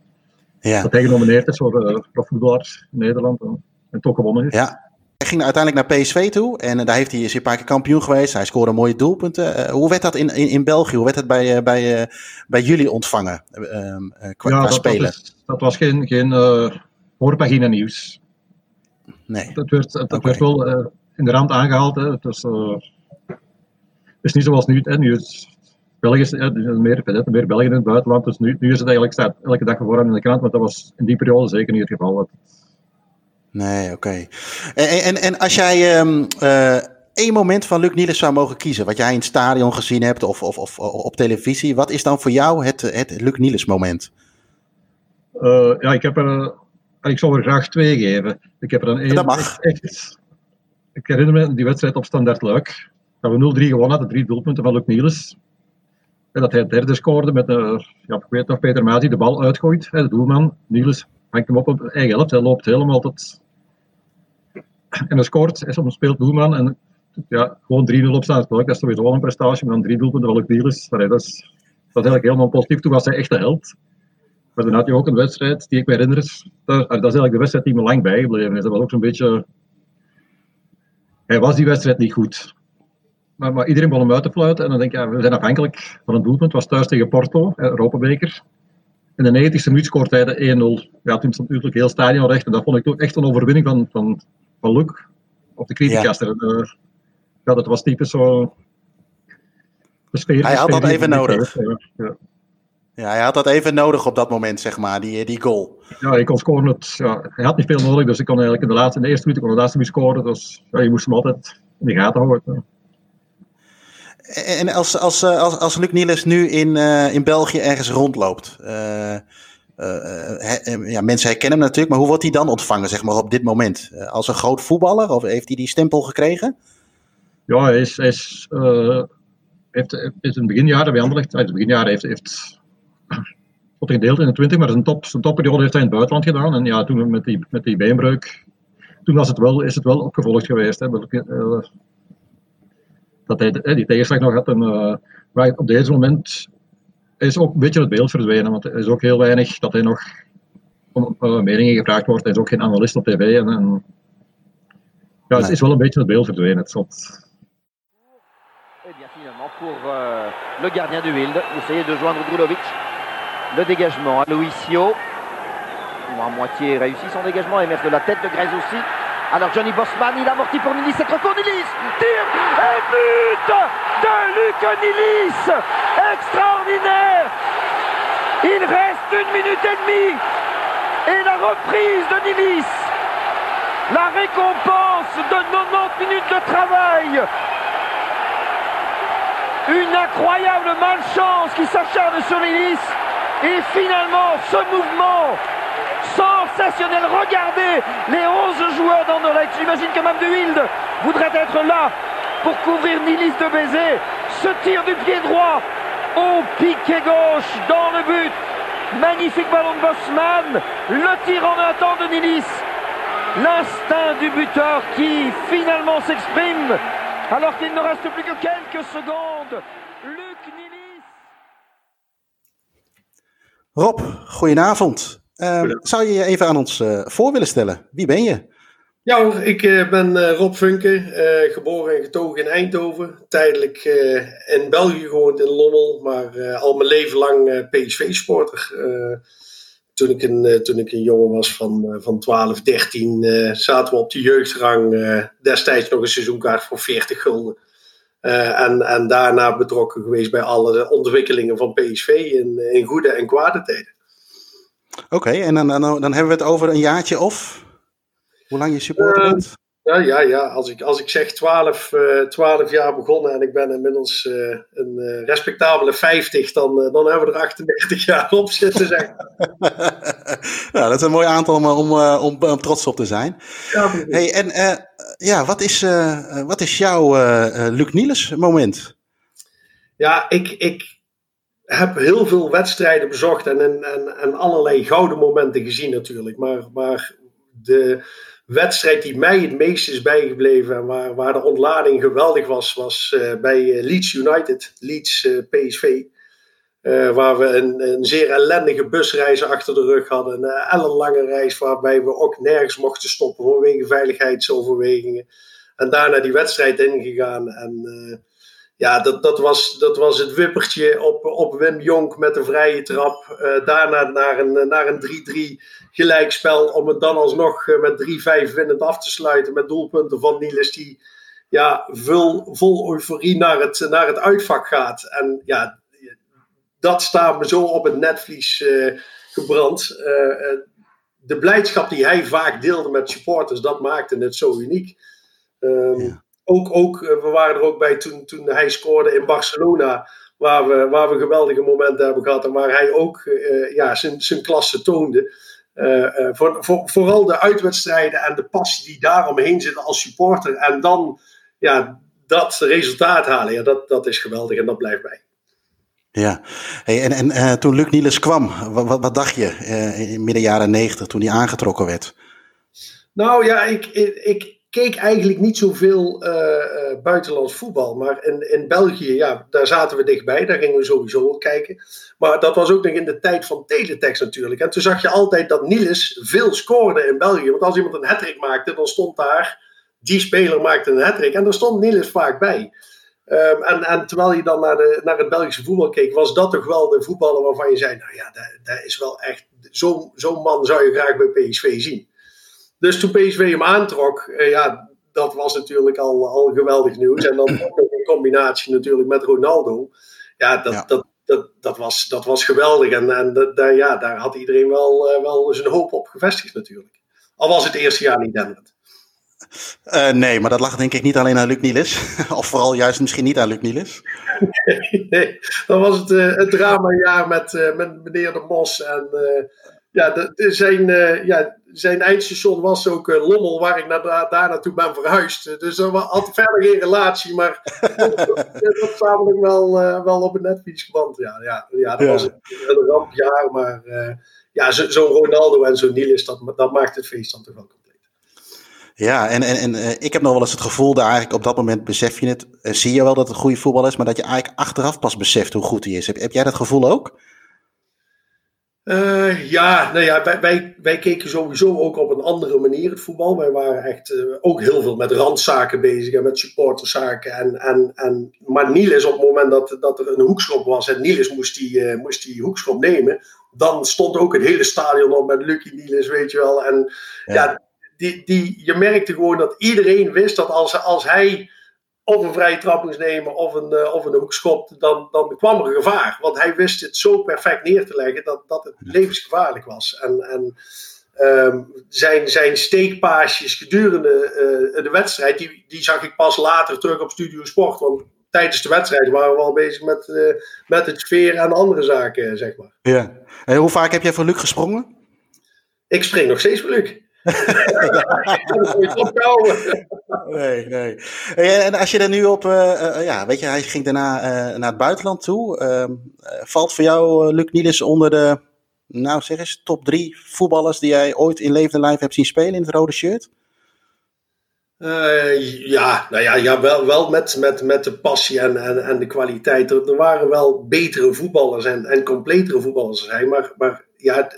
ja. dat hij genomineerd is voor uh, profvoetballer in Nederland en, en toch gewonnen heeft. Ja. Hij ging uiteindelijk naar PSV toe en daar heeft hij, is hij een paar keer kampioen geweest. Hij scoorde mooie doelpunten. Uh, hoe werd dat in, in, in België, hoe werd dat bij, bij, bij jullie ontvangen qua, ja, qua spelen? Dat, is, dat was geen, geen hoorpagina nieuws. Nee. Dat werd, dat okay. werd wel in de rand aangehaald. Hè. Het, het is niet zoals nu. Hè. nu is, Is ja, meer, meer België in het buitenland, dus nu, nu is het eigenlijk staat elke dag vooraan in de krant, maar dat was in die periode zeker niet het geval. Dat... Nee, oké. Okay. En, en, en als jij um, uh, één moment van Luc Niels zou mogen kiezen, wat jij in het stadion gezien hebt of, of, of op televisie, wat is dan voor jou het, het Luc Niels moment? Uh, ja, ik heb er, ik zou er graag twee geven. Ik heb er een één. Dat mag. Echt, echt, ik herinner me die wedstrijd op Standaard Luik, dat we 0-3 gewonnen hadden, drie doelpunten van Luc Niels dat hij derde scoorde met de, ja, ik weet nog, Peter die de bal uitgooit. De doelman, Niels, hangt hem op op eigen helft. Hij loopt helemaal tot... En hij scoort, hij speelt doelman en ja, gewoon 3-0 op staan. Dat is sowieso wel een prestatie, maar dan drie doelpunten van Niels. Dat dat eigenlijk helemaal positief. Toen was hij echt de held. Maar dan had hij ook een wedstrijd die ik me herinner. Dat, dat is eigenlijk de wedstrijd die me lang bijgebleven is. Dat was ook zo'n beetje... Hij was die wedstrijd niet goed maar, maar, iedereen begon hem uit te fluiten. En dan denk ik, ja, we zijn afhankelijk van een doelpunt. Het was thuis tegen Porto, Europabeker. In de 90 e minuut scoort hij de 1-0. Ja, toen stond natuurlijk heel stadion recht. En dat vond ik toch echt een overwinning van, van, van Luc op de criticast. Ja. ja, dat was typisch zo... Sfeer, hij had dat even nodig. Ja. ja. hij had dat even nodig op dat moment, zeg maar, die, die goal. Ja, ik kon scoren. Het, ja, hij had niet veel nodig, dus ik kon eigenlijk in de, laatste, in de eerste minuut, kon de laatste minuut scoren. Dus ja, je moest hem altijd in de gaten houden. En als, als, als, als Luc Niels nu in, uh, in België ergens rondloopt. Uh, ja, mensen herkennen hem natuurlijk, maar hoe wordt hij dan ontvangen, zeg maar, op dit moment? als een groot voetballer? Of heeft hij die stempel gekregen? Ja, hij is, hij is, heeft, is in het beginjaren bij Anderlecht, in het beginjaren heeft, heeft tot gedeeld in de 20, maar zijn, top, zijn topperiode heeft hij in het buitenland gedaan. En ja, toen met die, met die beenbreuk, toen was het wel, is het wel opgevolgd geweest. Hè dat hij die tegenslag nog had. En, uh, Maar op deze moment is ook een beetje het beeld verdwenen, want er is ook heel weinig dat hij nog om uh, meningen gevraagd wordt. Hij is ook geen analist op tv. En, en ja, het is wel een beetje het beeld verdwenen. Het bien finalement pour euh, le gardien du Wild, essayer de joindre Drulovic. Le dégagement à Luisio. À moitié réussi son dégagement, émerge de la tête de Grèce aussi. Alors Johnny Bosman, il amortit pour Nilis, c'est trop Nilis, tire et but de Luc Nilis, extraordinaire. Il reste une minute et demie et la reprise de Nilis, la récompense de 90 minutes de travail. Une incroyable malchance qui s'acharne sur Nilis et finalement ce mouvement sensationnel. Regardez les 11 joueurs d'Anderlecht. J'imagine que même de voudrait être là pour couvrir Nilis de baisers. Ce tir du pied droit au piqué gauche dans le but. Magnifique ballon de Bosman. Le tir en un temps de Nilis. L'instinct du buteur qui finalement s'exprime alors qu'il ne reste plus que quelques secondes. Luc Nilis. Rob, goedenavond. Uh, zou je je even aan ons uh, voor willen stellen? Wie ben je? Ja hoor, ik uh, ben Rob Funke, geboren en getogen in Eindhoven. Tijdelijk in België gewoond in Lommel, maar al mijn leven lang PSV-sporter. toen, ik een, toen ik een jongen was van, van 12, 13, zaten we op de jeugdrang. destijds nog een seizoenkaart voor 40 gulden. en, en daarna betrokken geweest bij alle ontwikkelingen van PSV in, in goede en kwade tijden. Oké, okay, en dan, dan, dan, hebben we het over een jaartje of? Hoe lang je supporter uh, bent? Ja, ja, ja. Als, ik, als ik zeg 12, uh, 12 jaar begonnen en ik ben inmiddels uh, een respectabele 50, dan, dan hebben we er 38 jaar op zitten. Zeg. ja, dat is een mooi aantal om, om, om, om trots op te zijn. Ja, hey, en ja, wat is, wat is jouw Luc Niels moment? Ja, ik, ik, heb heel veel wedstrijden bezocht en, en, en allerlei gouden momenten gezien natuurlijk. Maar, maar de wedstrijd die mij het meest is bijgebleven en waar, waar de ontlading geweldig was, was uh, bij Leeds United, Leeds uh, PSV. Waar we een, een, zeer ellendige busreis achter de rug hadden. Een ellenlange reis waarbij we ook nergens mochten stoppen vanwege veiligheidsoverwegingen. En daarna die wedstrijd ingegaan en ja, dat, dat, was, dat was het wippertje op, op Wim Jonk met een vrije trap. Uh, daarna naar een, naar een 3-3 gelijkspel. Om het dan alsnog uh, met 3-5 winnend af te sluiten. Met doelpunten van Niels die ja, vol, vol euforie naar het, naar het uitvak gaat. En ja, dat staat me zo op het netvlies uh, gebrand. de blijdschap die hij vaak deelde met supporters, dat maakte het zo uniek. Um, ja ook, ook, we waren er ook bij toen, toen hij scoorde in Barcelona. Waar we, waar we geweldige momenten hebben gehad. En waar hij ook uh, ja, zijn, zijn klasse toonde. Uh, uh, voor, voor, vooral de uitwedstrijden en de passie die daaromheen zitten als supporter. En dan ja, dat resultaat halen. Ja, dat, dat is geweldig en dat blijft bij. Ja, hey, en, en uh, toen Luc Niels kwam, wat, wat dacht je in midden jaren negentig toen hij aangetrokken werd? Nou ja, ik, ik keek eigenlijk niet zoveel uh, buitenlands voetbal. Maar in, in België, ja, daar zaten we dichtbij. Daar gingen we sowieso op kijken. Maar dat was ook nog in de tijd van teletext natuurlijk. En toen zag je altijd dat Niels veel scoorde in België. Want als iemand een hattrick maakte, dan stond daar... Die speler maakte een hattrick. En daar stond Niels vaak bij. Um, en, en, terwijl je dan naar, naar het Belgische voetbal keek, was dat toch wel de voetballer waarvan je zei: Nou ja, dat, is wel echt. Zo'n zo man zou je graag bij PSV zien. Dus toen PSV hem aantrok, uh, ja, dat was natuurlijk al, al geweldig nieuws. En dan ook in combinatie natuurlijk met Ronaldo. Ja, dat, ja. dat, dat, dat, was, dat was geweldig. En, en dat, daar, ja, daar had iedereen wel, uh, wel zijn hoop op gevestigd natuurlijk. Al was het eerste jaar niet denderend. Uh, nee, maar dat lag denk ik niet alleen aan Luc Niels. of vooral juist misschien niet aan Luc Niels. nee, nee, dan was het uh, het dramajaar met, met meneer De Mos. En ja, de, zijn, ja, zijn eindstation was ook uh, Lommel, waar ik naar, daar, naartoe ben verhuisd. Dus er had verder geen relatie, maar dat ik wel, uh, wel op een netvlies geband. Ja, ja, ja, dat ja. was een, een rampjaar, maar uh, ja, zo'n zo Ronaldo en zo'n Niels, dat, dat maakt het feest dan toch wel compleet. Ja, en, en, en ik heb nog wel eens het gevoel dat eigenlijk op dat moment besef je het, zie je wel dat het goede voetbal is, maar dat je eigenlijk achteraf pas beseft hoe goed hij is. Heb, heb jij dat gevoel ook? Uh, ja, nou ja, wij, wij, wij, keken sowieso ook op een andere manier het voetbal. Wij waren echt uh, ook heel veel met randzaken bezig en met supporterzaken. En, en, en, maar Niels, op het moment dat, dat er een hoekschop was en Niels moest die, uh, moest die hoekschop nemen, dan stond ook het hele stadion op met Lucky Niels, weet je wel. En ja, ja die, die, je merkte gewoon dat iedereen wist dat als, als hij of een vrije trap moest nemen of een, uh, of een hoekschop, dan, dan kwam er een gevaar. Want hij wist het zo perfect neer te leggen dat, dat het levensgevaarlijk was. En, en um, zijn, zijn steekpaasjes gedurende uh, de wedstrijd, die, die zag ik pas later terug op Studio Sport. Want tijdens de wedstrijd waren we al bezig met, uh, met het sfeer en andere zaken, zeg maar. Ja. En hoe vaak heb jij voor Luc gesprongen? Ik spring nog steeds voor Luc. nee, nee. En als je er nu op, uh, uh, ja, weet je, hij ging daarna naar het buitenland toe. Ehm, valt voor jou Luc Niels onder de, nou zeg eens, top drie voetballers die jij ooit in levende lijf hebt zien spelen in het rode shirt? ja, nou ja, ja wel, wel met, met, met de passie en, en, en de kwaliteit. Er, er waren wel betere voetballers en, en completere voetballers hij, maar, maar ja,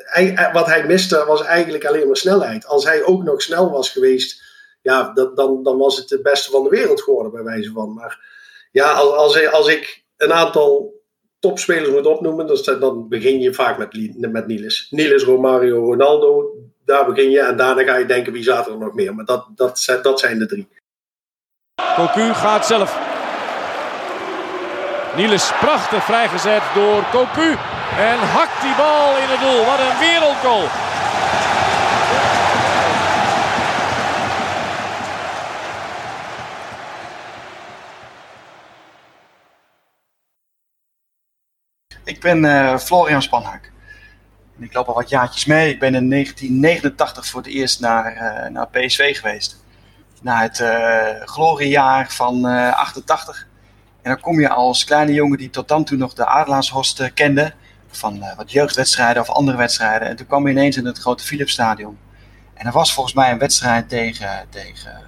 wat hij miste was eigenlijk alleen maar snelheid. Als hij ook nog snel was geweest, ja, dan, dan was het de beste van de wereld geworden, bij wijze van. Maar ja, als, als, ik een aantal topspelers moet opnoemen, dan, dan begin je vaak met, met Niels. Niels, Romario, Ronaldo, daar begin je. En daarna ga je denken, wie zaten er nog meer? Maar dat, dat, dat zijn de drie. Cocu gaat zelf. Niels prachtig vrijgezet door Cocu. En hakt die bal in het doel. Wat een wereldgoal. Ik ben uh, Florian Spanhaak. Ik loop al wat jaartjes mee. Ik ben in 1989 voor het eerst naar, uh, naar PSV geweest. Na het uh, gloriejaar van 88. En dan kom je als kleine jongen die tot dan toe nog de Adelaarshorst kende van uh, wat jeugdwedstrijden of andere wedstrijden. En toen kwam hij ineens in het grote Philipsstadion. En er was volgens mij een wedstrijd tegen, tegen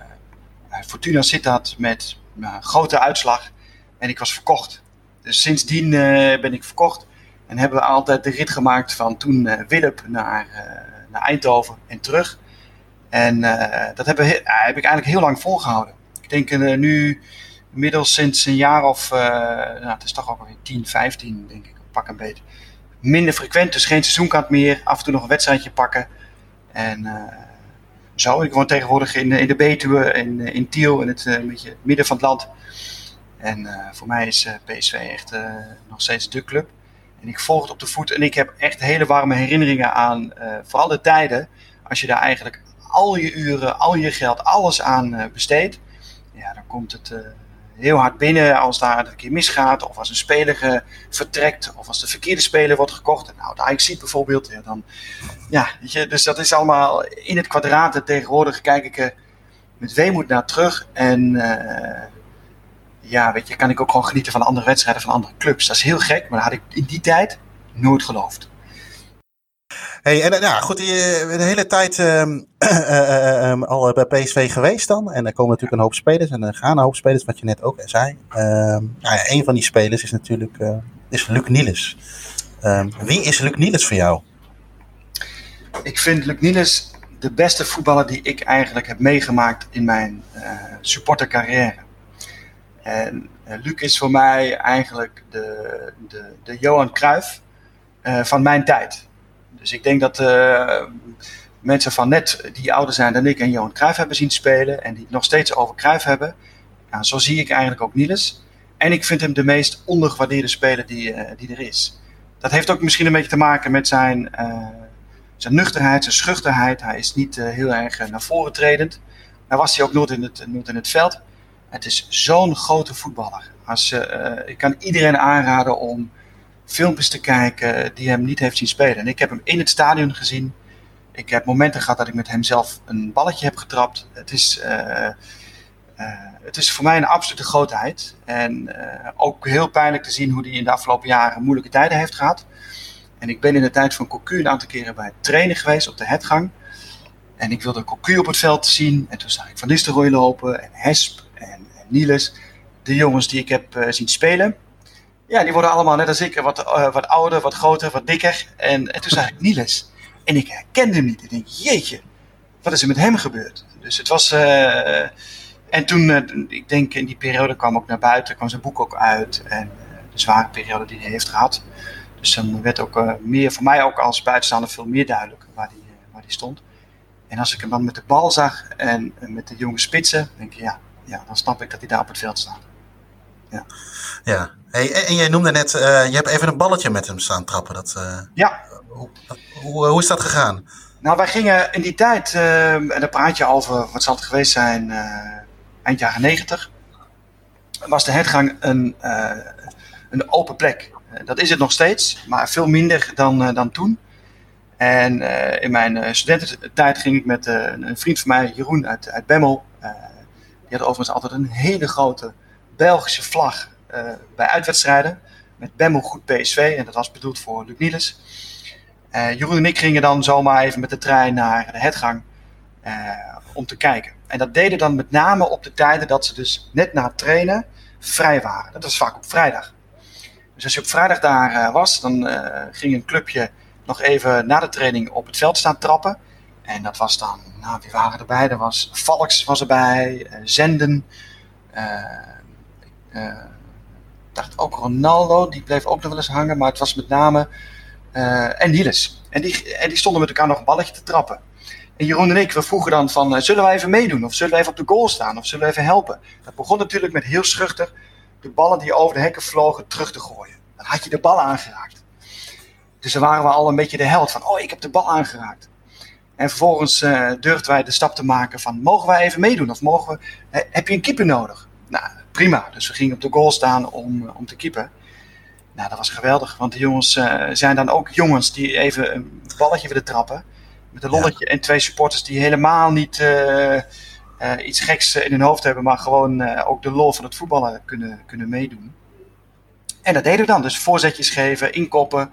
uh, Fortuna Sittard met uh, grote uitslag. En ik was verkocht. Dus sindsdien ben ik verkocht. En hebben we altijd de rit gemaakt van toen Willep naar, naar Eindhoven en terug. En dat hebben, heb ik eigenlijk heel lang volgehouden. Ik denk nu inmiddels sinds een jaar of, nou, het is toch ook alweer 10, 15 denk ik, pak een beetje minder frequent, dus geen seizoenkaart meer. Af en toe nog een wedstrijdje pakken. En uh, zo, ik woon tegenwoordig in, in de Betuwe, in, in Tiel, in het uh, beetje midden van het land. En voor mij is PSV echt nog steeds de club. En ik volg het op de voet en ik heb echt hele warme herinneringen aan vooral de tijden. Als je daar eigenlijk al je uren, al je geld, alles aan besteedt. Ja, dan komt het heel hard binnen als daar een keer misgaat. Of als een speler vertrekt. Of als de verkeerde speler wordt gekocht. Nou, de Ajax ziet bijvoorbeeld. Ja, dan, ja, weet je, dus dat is allemaal in het kwadraat. En tegenwoordig kijk ik er met weemoed naar terug. En ja, weet je, kan ik ook gewoon genieten van andere wedstrijden van andere clubs. Dat is heel gek, maar dat had ik in die tijd nooit geloofd. Hey, en nou, goed, bent de hele tijd uh, uh, um, al bij PSV geweest dan. En er komen natuurlijk een hoop spelers en er gaan een hoop spelers, wat je net ook zei. nou ja, een van die spelers is natuurlijk is Luc Niels. wie is Luc Niels voor jou? Ik vind Luc Niels de beste voetballer die ik eigenlijk heb meegemaakt in mijn supportercarrière. En Luc is voor mij eigenlijk de, de, de Johan Cruijff van mijn tijd. Dus ik denk dat uh, mensen van net die ouder zijn dan ik en Johan Cruijff hebben zien spelen en die nog steeds over Cruijff hebben. Zo zie ik eigenlijk ook Niels. En ik vind hem de meest ondergewaardeerde speler die, uh, die er is. Dat heeft ook misschien een beetje te maken met zijn, uh, zijn nuchterheid, zijn schuchterheid. Hij is niet heel erg naar voren tredend. Maar was hij ook nooit in het, nooit in het veld. Het is zo'n grote voetballer. Als, ik kan iedereen aanraden om filmpjes te kijken die hem niet heeft zien spelen. En ik heb hem in het stadion gezien. Ik heb momenten gehad dat ik met hem zelf een balletje heb getrapt. Het is, uh, uh, het is voor mij een absolute grootheid. En uh, ook heel pijnlijk te zien hoe hij in de afgelopen jaren moeilijke tijden heeft gehad. En ik ben in de tijd van Cocu een aantal keren bij het trainen geweest op de hetgang. En ik wilde Cocu op het veld zien. En toen zag ik Van Nistelrooy lopen en Hesp en, en Niels. De jongens die ik heb zien spelen. Ja, die worden allemaal net als ik wat, uh, wat ouder, wat groter, wat dikker. En, en toen zag ik Niels. En ik herkende hem niet. Ik denk, jeetje, wat is er met hem gebeurd? Dus het was... En toen, ik denk in die periode kwam ook naar buiten, kwam zijn boek ook uit. En de zware periode die hij heeft gehad. Dus dan werd ook meer, voor mij ook als buitenstaander veel meer duidelijk waar die, waar die stond. En als ik hem dan met de bal zag en met de jonge spitsen, denk ik ja, ja, dan snap ik dat hij daar op het veld staat. Ja. ja. Hey, en jij noemde net, uh, je hebt even een balletje met hem staan trappen. Dat, uh, ja. Hoe, hoe, hoe, is dat gegaan? Nou, wij gingen in die tijd, uh, en dan praat je over, wat zal het geweest zijn, eind jaren negentig, was de hergang een, een open plek. dat is het nog steeds, maar veel minder dan, dan toen. En in mijn studententijd ging ik met een vriend van mij, Jeroen uit, uit Bemmel. die had overigens altijd een hele grote Belgische vlag bij uitwedstrijden. Met Bemmel goed PSV. En dat was bedoeld voor Luc Niels. Jeroen en ik gingen dan zomaar even met de trein naar de hetgang om te kijken. En dat deden dan met name op de tijden dat ze dus net na het trainen vrij waren. Dat was vaak op vrijdag. Dus als je op vrijdag daar was, dan ging een clubje nog even na de training op het veld staan trappen. En dat was dan, nou wie waren erbij? Er was Valks was erbij, uh, Zenden. Uh, dacht ook Ronaldo, die bleef ook nog wel eens hangen, maar het was met name. en Niels. En die, en die stonden met elkaar nog een balletje te trappen. En Jeroen en ik, we vroegen dan van, zullen we even meedoen? Of zullen we even op de goal staan? Of zullen we even helpen? Dat begon natuurlijk met heel schuchter de ballen die over de hekken vlogen terug te gooien. Dan had je de bal aangeraakt. Dus dan waren we al een beetje de held van, oh, ik heb de bal aangeraakt. En vervolgens uh, durfden wij de stap te maken van, mogen wij even meedoen? Of mogen we, heb je een keeper nodig? Nou, prima. Dus we gingen op de goal staan om, om te keeper. Nou, dat was geweldig, want de jongens uh, zijn dan ook jongens die even een balletje willen trappen. Met een lolletje ja. en twee supporters die helemaal niet uh, iets geks in hun hoofd hebben, maar gewoon ook de lol van het voetballen kunnen, kunnen meedoen. En dat deden we dan. Dus voorzetjes geven, inkoppen,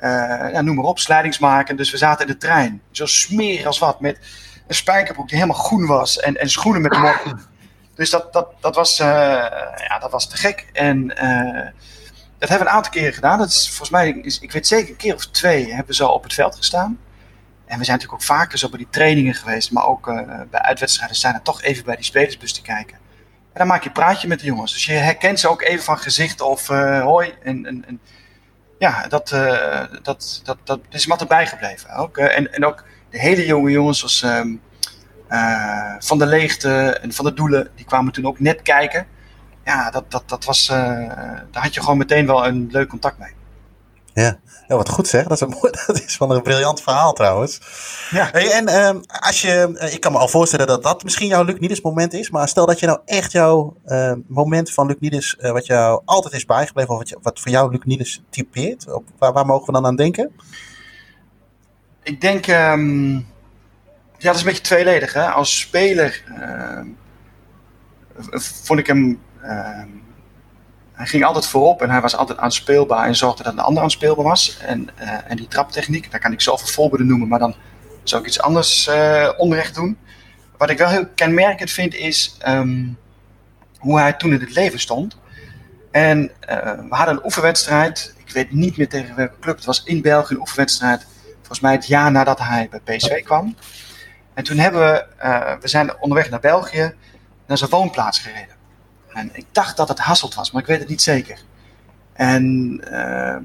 ja, noem maar op, slijdingsmaken. Dus we zaten in de trein, zo smerig als wat, met een spijkerbroek die helemaal groen was en, en schoenen met mok. Dus dat, dat, dat, was, uh, ja, dat was te gek. En uh, dat hebben we een aantal keren gedaan. Dat is, volgens mij, is, ik weet zeker een keer of twee hebben we zo op het veld gestaan. En we zijn natuurlijk ook vaker zo bij die trainingen geweest, maar ook bij uitwedstrijden zijn er toch even bij die spelersbus te kijken. En dan maak je een praatje met de jongens. Dus je herkent ze ook even van gezicht of hoi. En, ja, dat, dat, dat, dat is wat erbij gebleven. Ook, en, en ook de hele jonge jongens um, uh, Van de Leegte en Van de Doelen, die kwamen toen ook net kijken. Ja, dat, dat, dat was, daar had je gewoon meteen wel een leuk contact mee. Ja. ja, wat goed zeg. Dat is, een, dat is wel een briljant verhaal trouwens. Ja. Hey, en uh, als je, ik kan me al voorstellen dat dat misschien jouw Luc Nides moment is. Maar stel dat je nou echt jouw uh, moment van Luc Nides, uh, wat jou altijd is bijgebleven. Of wat, je, wat voor jou Luc Nides typeert. Op, waar, waar, mogen we dan aan denken? Ik denk, um, ja dat is een beetje tweeledig. Hè? Als speler ehm, vond ik hem ehm, hij ging altijd voorop en hij was altijd aanspeelbaar en zorgde dat een ander aanspeelbaar was. En, uh, en die traptechniek, daar kan ik zoveel voorbeelden noemen, maar dan zou ik iets anders uh, onrecht doen. Wat ik wel heel kenmerkend vind is um, hoe hij toen in het leven stond. En uh, we hadden een oefenwedstrijd, ik weet niet meer tegen welke club, het was in België een oefenwedstrijd, volgens mij het jaar nadat hij bij PSV kwam. En toen hebben we, we zijn onderweg naar België, naar zijn woonplaats gereden. En ik dacht dat het Hasselt was, maar ik weet het niet zeker. En uh,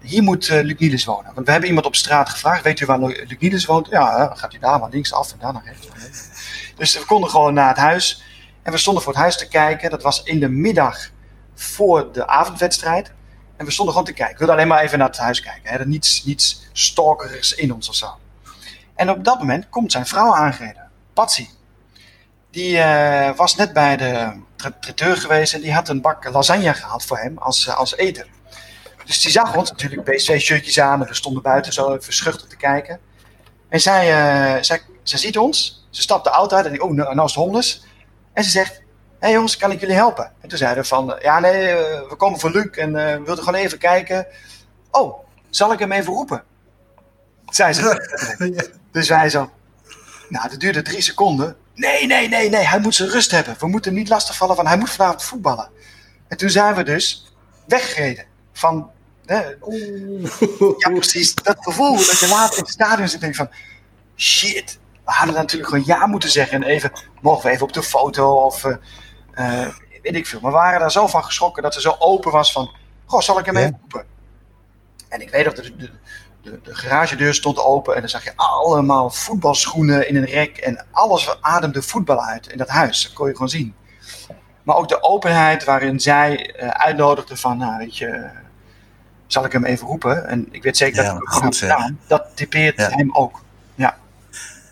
hier moet uh, wonen. Want we hebben iemand op straat gevraagd: Weet u waar Luc Niels woont? Ja, gaat u daar maar links af en daar naar rechts. Dus we konden gewoon naar het huis. En we stonden voor het huis te kijken. Dat was in de middag voor de avondwedstrijd. En we stonden gewoon te kijken. We wilden alleen maar even naar het huis kijken. Hè. Niets, niets stalkerigs in ons of zo. En op dat moment komt zijn vrouw aangereden. Patsy. Die uh, was net bij de traiteur geweest en die had een bak lasagne gehaald voor hem als, uh, als eten. Dus die zag ons natuurlijk PSV-shirtjes aan en we stonden buiten zo even te kijken. En zij, uh, zij, zij ziet ons, ze stapt de auto uit en denkt, oh, nou, nou is het homeless. En ze zegt, hé hey jongens, kan ik jullie helpen? En toen zeiden we van, ja nee, we komen voor Luc en we wilden gewoon even kijken. Oh, zal ik hem even roepen? Zei ze. dus wij zo, Nou, dat duurde drie seconden. Nee, nee, nee, nee, hij moet zijn rust hebben. We moeten hem niet lastigvallen, want hij moet vanavond voetballen. En toen zijn we dus weggereden. Van, hè, ja, precies. Dat gevoel dat je later in het stadion zit en denkt van... Shit, we hadden natuurlijk gewoon ja moeten zeggen. En even, mogen we even op de foto of... eh, eh, weet ik veel. Maar we waren daar zo van geschrokken dat ze zo open was van... Goh, zal ik hem even roepen? En ik weet dat de, de, de, de garagedeur stond open en dan zag je allemaal voetbalschoenen in een rek en alles ademde voetbal uit in dat huis. Dat kon je gewoon zien. Maar ook de openheid waarin zij eh, uitnodigde van, nou weet je, eh, zal ik hem even roepen? En ik weet zeker dat ik het goed gedaan. Dat typeert Ja. hem ook. Ja.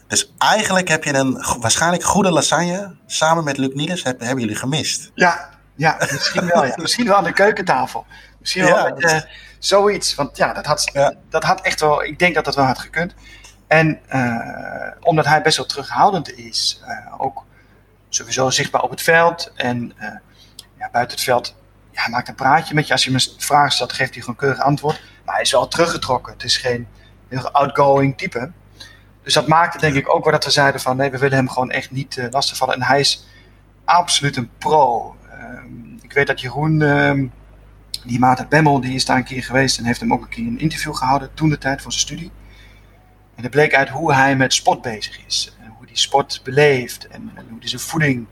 Dus eigenlijk heb je een waarschijnlijk goede lasagne samen met Luc Niels heb, hebben jullie gemist. Ja, ja, misschien wel. Ja. Misschien wel aan de keukentafel. Misschien wel Ja, met, eh, zoiets. Want ja, dat had, dat had echt wel. Ik denk dat dat wel had gekund. En eh, omdat hij best wel terughoudend is, eh, ook sowieso zichtbaar op het veld en eh, ja, buiten het veld. Ja, hij maakt een praatje met je. Als je hem een vraag stelt, geeft hij gewoon keurig antwoord. Maar hij is wel teruggetrokken. Het is geen heel outgoing type. Dus dat maakte denk ik ook wel dat we zeiden van nee, we willen hem gewoon echt niet lastigvallen. En hij is absoluut een pro. Ehm, ik weet dat Jeroen, ehm, die uit Bemmel, die is daar een keer geweest en heeft hem ook een keer een interview gehouden toen de tijd voor zijn studie. En het bleek uit hoe hij met sport bezig is. En hoe hij sport beleeft en, hoe hij zijn voeding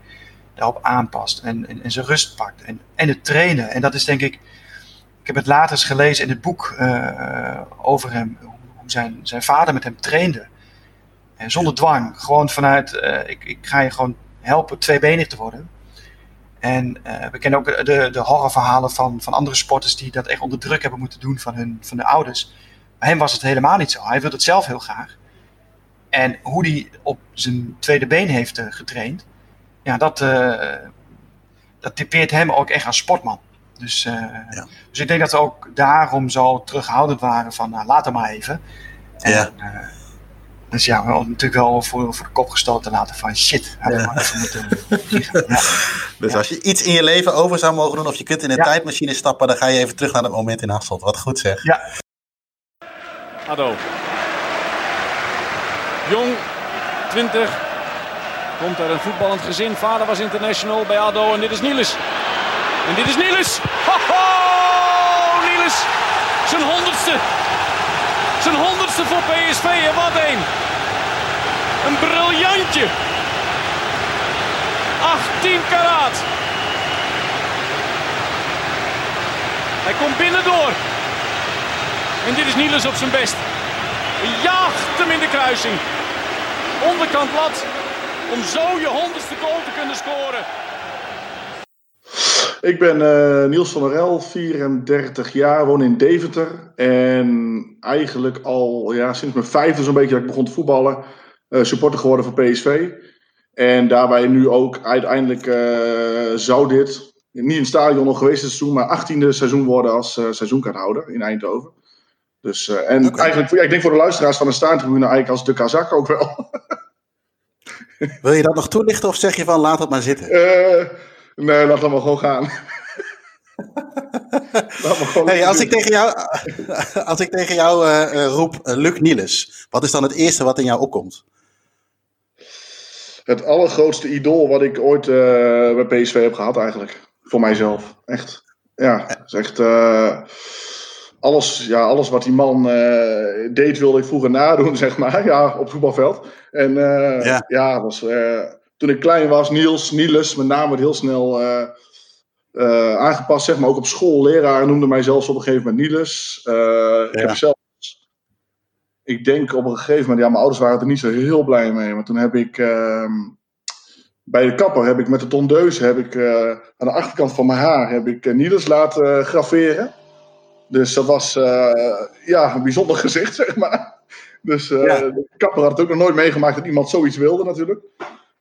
daarop aanpast en, en, en zijn rust pakt. En, en het trainen. En dat is denk ik, ik heb het later eens gelezen in het boek eh, over hem, hoe hoe zijn, zijn vader met hem trainde. En zonder dwang, gewoon vanuit, eh, ik, ik ga je gewoon helpen tweebenig te worden. En eh, we kennen ook de, de horrorverhalen van, van andere sporters die dat echt onder druk hebben moeten doen van hun van de ouders. Bij hem was het helemaal niet zo. Hij wilde het zelf heel graag. En hoe hij op zijn tweede been heeft eh, getraind, ja, dat, eh, dat typeert hem ook echt als sportman. Dus, dus ik denk dat we ook daarom zo terughoudend waren van nou, laat hem maar even. Ja. En, eh, dus ja, wel, natuurlijk wel voor, voor de kop gestoten laten van shit. Had hem maar even moeten. Ja. Dus als je iets in je leven over zou mogen doen, of je kunt in een Ja. tijdmachine stappen, dan ga je even terug naar dat moment in Hasselt. Wat goed zeg. Ja. Ado. Jong, 20. Komt uit een voetballend gezin. Vader was international bij ADO en dit is Niels. En dit is Niels. Ho, ho! Niels. Zijn honderdste. Zijn honderdste voor PSV en wat een. Een briljantje. 18 karaat. Hij komt binnendoor. En dit is Niels op zijn best. Jaagt hem in de kruising. Onderkant lat. Om zo je honderdste goal te kunnen scoren. Ik ben eh, Niels van der El, 34 jaar, woon in Deventer. En eigenlijk al ja, sinds mijn vijfde zo'n beetje dat ik begon te voetballen, eh, supporter geworden van PSV. En daarbij nu ook uiteindelijk eh, zou dit, niet in het stadion nog geweest dit seizoen, maar 18e seizoen worden als seizoenkaarthouder in Eindhoven. Dus, en eigenlijk, ja, ik denk voor de luisteraars van de staantribune eigenlijk als de kazak ook wel. Wil je dat nog toelichten of zeg je van laat het maar zitten? Nee, laat dat maar gewoon gaan. gewoon Hey, als, doen. ik tegen jou, als ik tegen jou roep eh, Luc Niels, wat is dan het eerste wat in jou opkomt? Het allergrootste idool wat ik ooit eh, bij PSV heb gehad eigenlijk. Voor mijzelf. Echt. Ja, het is echt... eh, alles, ja, alles wat die man deed wilde ik vroeger nadoen, zeg maar. Ja, op het voetbalveld. En Ja. ja, was, toen ik klein was, Niels, Niels, mijn naam werd heel snel eh, eh, aangepast. Zeg maar ook op school. Leraren noemden mij zelfs op een gegeven moment Niels. Eh, Ik heb zelf ik denk op een gegeven moment, ja, mijn ouders waren er niet zo heel blij mee. Maar toen heb ik ehm, bij de kapper heb ik met de tondeuse heb ik, aan de achterkant van mijn haar heb ik Niels laten graveren. Dus dat was ja, een bijzonder gezicht, zeg maar. Dus de kapper had het ook nog nooit meegemaakt dat iemand zoiets wilde, natuurlijk.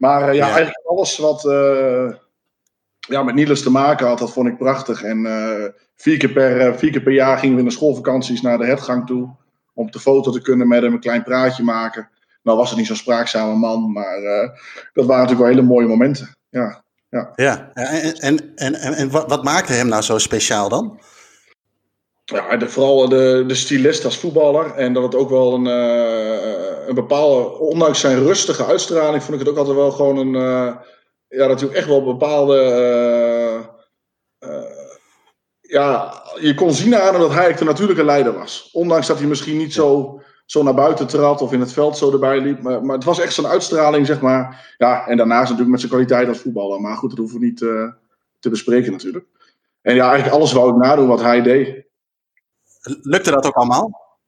Maar eh, ja, Ja. eigenlijk alles wat eh, ja, met Niels te maken had, dat vond ik prachtig. En eh, vier, keer per, vier keer per jaar gingen we in de schoolvakanties naar de hertgang toe. Om te foto te kunnen met hem, een klein praatje maken. Nou was het niet zo'n spraakzame man, maar dat waren natuurlijk wel hele mooie momenten. Ja, ja. Ja, en, en, en, en, wat, maakte hem nou zo speciaal dan? Ja, de, vooral de, de stylist als voetballer. En dat het ook wel een, een bepaalde, ondanks zijn rustige uitstraling, vond ik het ook altijd wel gewoon een, eh, ja, dat hij ook echt wel bepaalde, eh, eh, ja, je kon zien aan hem dat hij de natuurlijke leider was. Ondanks dat hij misschien niet zo, zo naar buiten trad of in het veld zo erbij liep, maar, maar het was echt zijn uitstraling, zeg maar. Ja, en daarnaast natuurlijk met zijn kwaliteit als voetballer, maar goed, dat hoeven we niet te bespreken natuurlijk. En ja, eigenlijk alles wou ik nadoen wat hij deed. Lukte dat ook allemaal?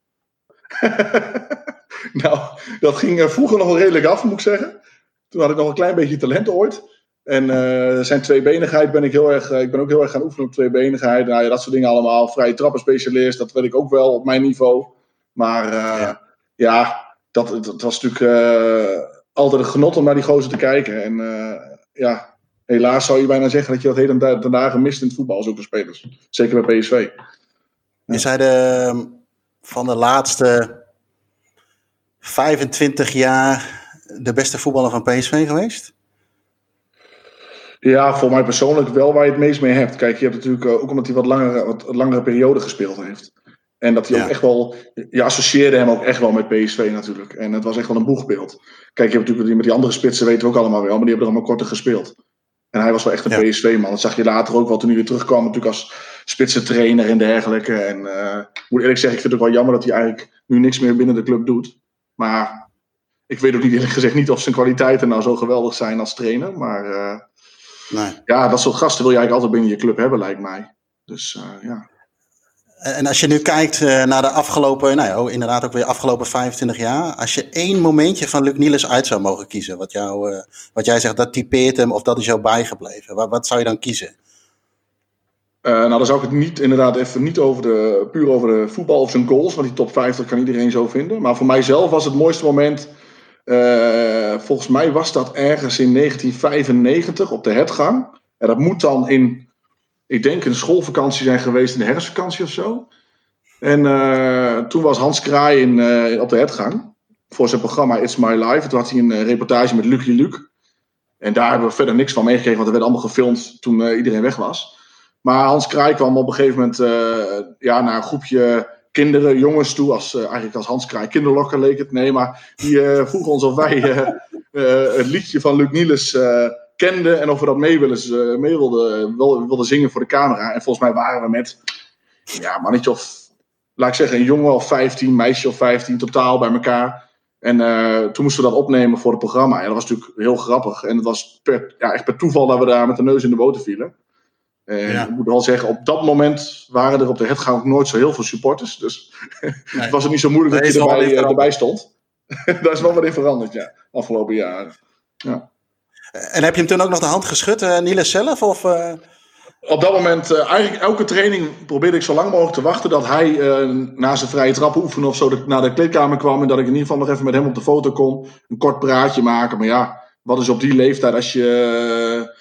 Nou, dat ging vroeger nog wel redelijk af, moet ik zeggen. Toen had ik nog een klein beetje talent ooit. En eh, zijn tweebenigheid ben ik heel erg, eh, ik ben ook heel erg gaan oefenen op tweebenigheid. Nou ja, dat soort dingen allemaal. Vrije trappenspecialist, dat weet ik ook wel op mijn niveau. Maar eh, ja. dat, dat was natuurlijk altijd een genot om naar die gozer te kijken. En ja, helaas zou je bijna zeggen dat je dat ten dagen mist in het voetbal, zulke spelers. Zeker bij PSV. Is hij de, van de laatste 25 jaar de beste voetballer van PSV geweest? Ja, voor mij persoonlijk wel waar je het meest mee hebt. Kijk, je hebt natuurlijk eh, ook omdat hij wat langere, wat langere periode gespeeld heeft. En dat hij ook echt wel, je associeerde hem ook echt wel met PSV natuurlijk. En het was echt wel een boegbeeld. Kijk, je hebt natuurlijk met die andere spitsen weten we ook allemaal wel, maar die hebben er allemaal korter gespeeld. En hij was wel echt een PSV-man. Dat zag je later ook wel toen hij weer terugkwam, natuurlijk als spitsentrainer en dergelijke. En ik moet eerlijk zeggen, ik vind het ook wel jammer dat hij eigenlijk nu niks meer binnen de club doet. Maar ik weet ook niet eerlijk gezegd niet of zijn kwaliteiten nou zo geweldig zijn als trainer. Maar eh, Nee. ja, dat soort gasten wil je eigenlijk altijd binnen je club hebben, lijkt mij. Dus eh, ja. En als je nu kijkt eh, naar de afgelopen, nou ja, oh, inderdaad ook weer afgelopen 25 jaar. Als je één momentje van Luc Niels uit zou mogen kiezen, wat, jou, wat jij zegt, dat typeert hem of dat is jou bijgebleven. Wat, wat zou je dan kiezen? Eh, nou, dan zou ik het niet inderdaad even niet over de, puur over de voetbal of zijn goals. Want die top 50 kan iedereen zo vinden. Maar voor mijzelf was het mooiste moment. eh, volgens mij was dat ergens in 1995 op de Hetgang. En dat moet dan in, ik denk, een schoolvakantie zijn geweest in de herfstvakantie of zo. En eh, toen was Hans Kraai in, op de Hetgang voor zijn programma It's My Life. Toen had hij een reportage met Lucie Luc. En daar hebben we verder niks van meegekregen, want er werd allemaal gefilmd toen iedereen weg was. Maar Hans Kraai kwam op een gegeven moment eh, ja, naar een groepje kinderen, jongens toe. Als, eh, eigenlijk als Hans Kraai kinderlokker leek het. Nee, maar die eh, vroegen ons of wij het liedje van Luc Niels kenden. En of we dat mee, wilden, wilden zingen voor de camera. En volgens mij waren we met, ja, mannetje of, laat ik zeggen, een jongen of 15, meisje of 15 totaal bij elkaar. En toen moesten we dat opnemen voor het programma. En dat was natuurlijk heel grappig. En het was per, ja, echt per toeval dat we daar met de neus in de boter vielen. En ik moet wel zeggen, op dat moment waren er op de Hetgang ook nooit zo heel veel supporters. Dus het was het niet zo moeilijk dat Nee, je erbij, eh, erbij stond. Daar is wel wat in veranderd, ja. Afgelopen jaren. Ja. En heb je hem toen ook nog de hand geschud, eh Niels zelf? Of, eh? Op dat moment, eh, eigenlijk elke training probeerde ik zo lang mogelijk te wachten dat hij eh, na zijn vrije trap oefenen of zo de- naar de kleedkamer kwam. En dat ik in ieder geval nog even met hem op de foto kon. Een kort praatje maken. Maar ja, wat is op die leeftijd als je eh,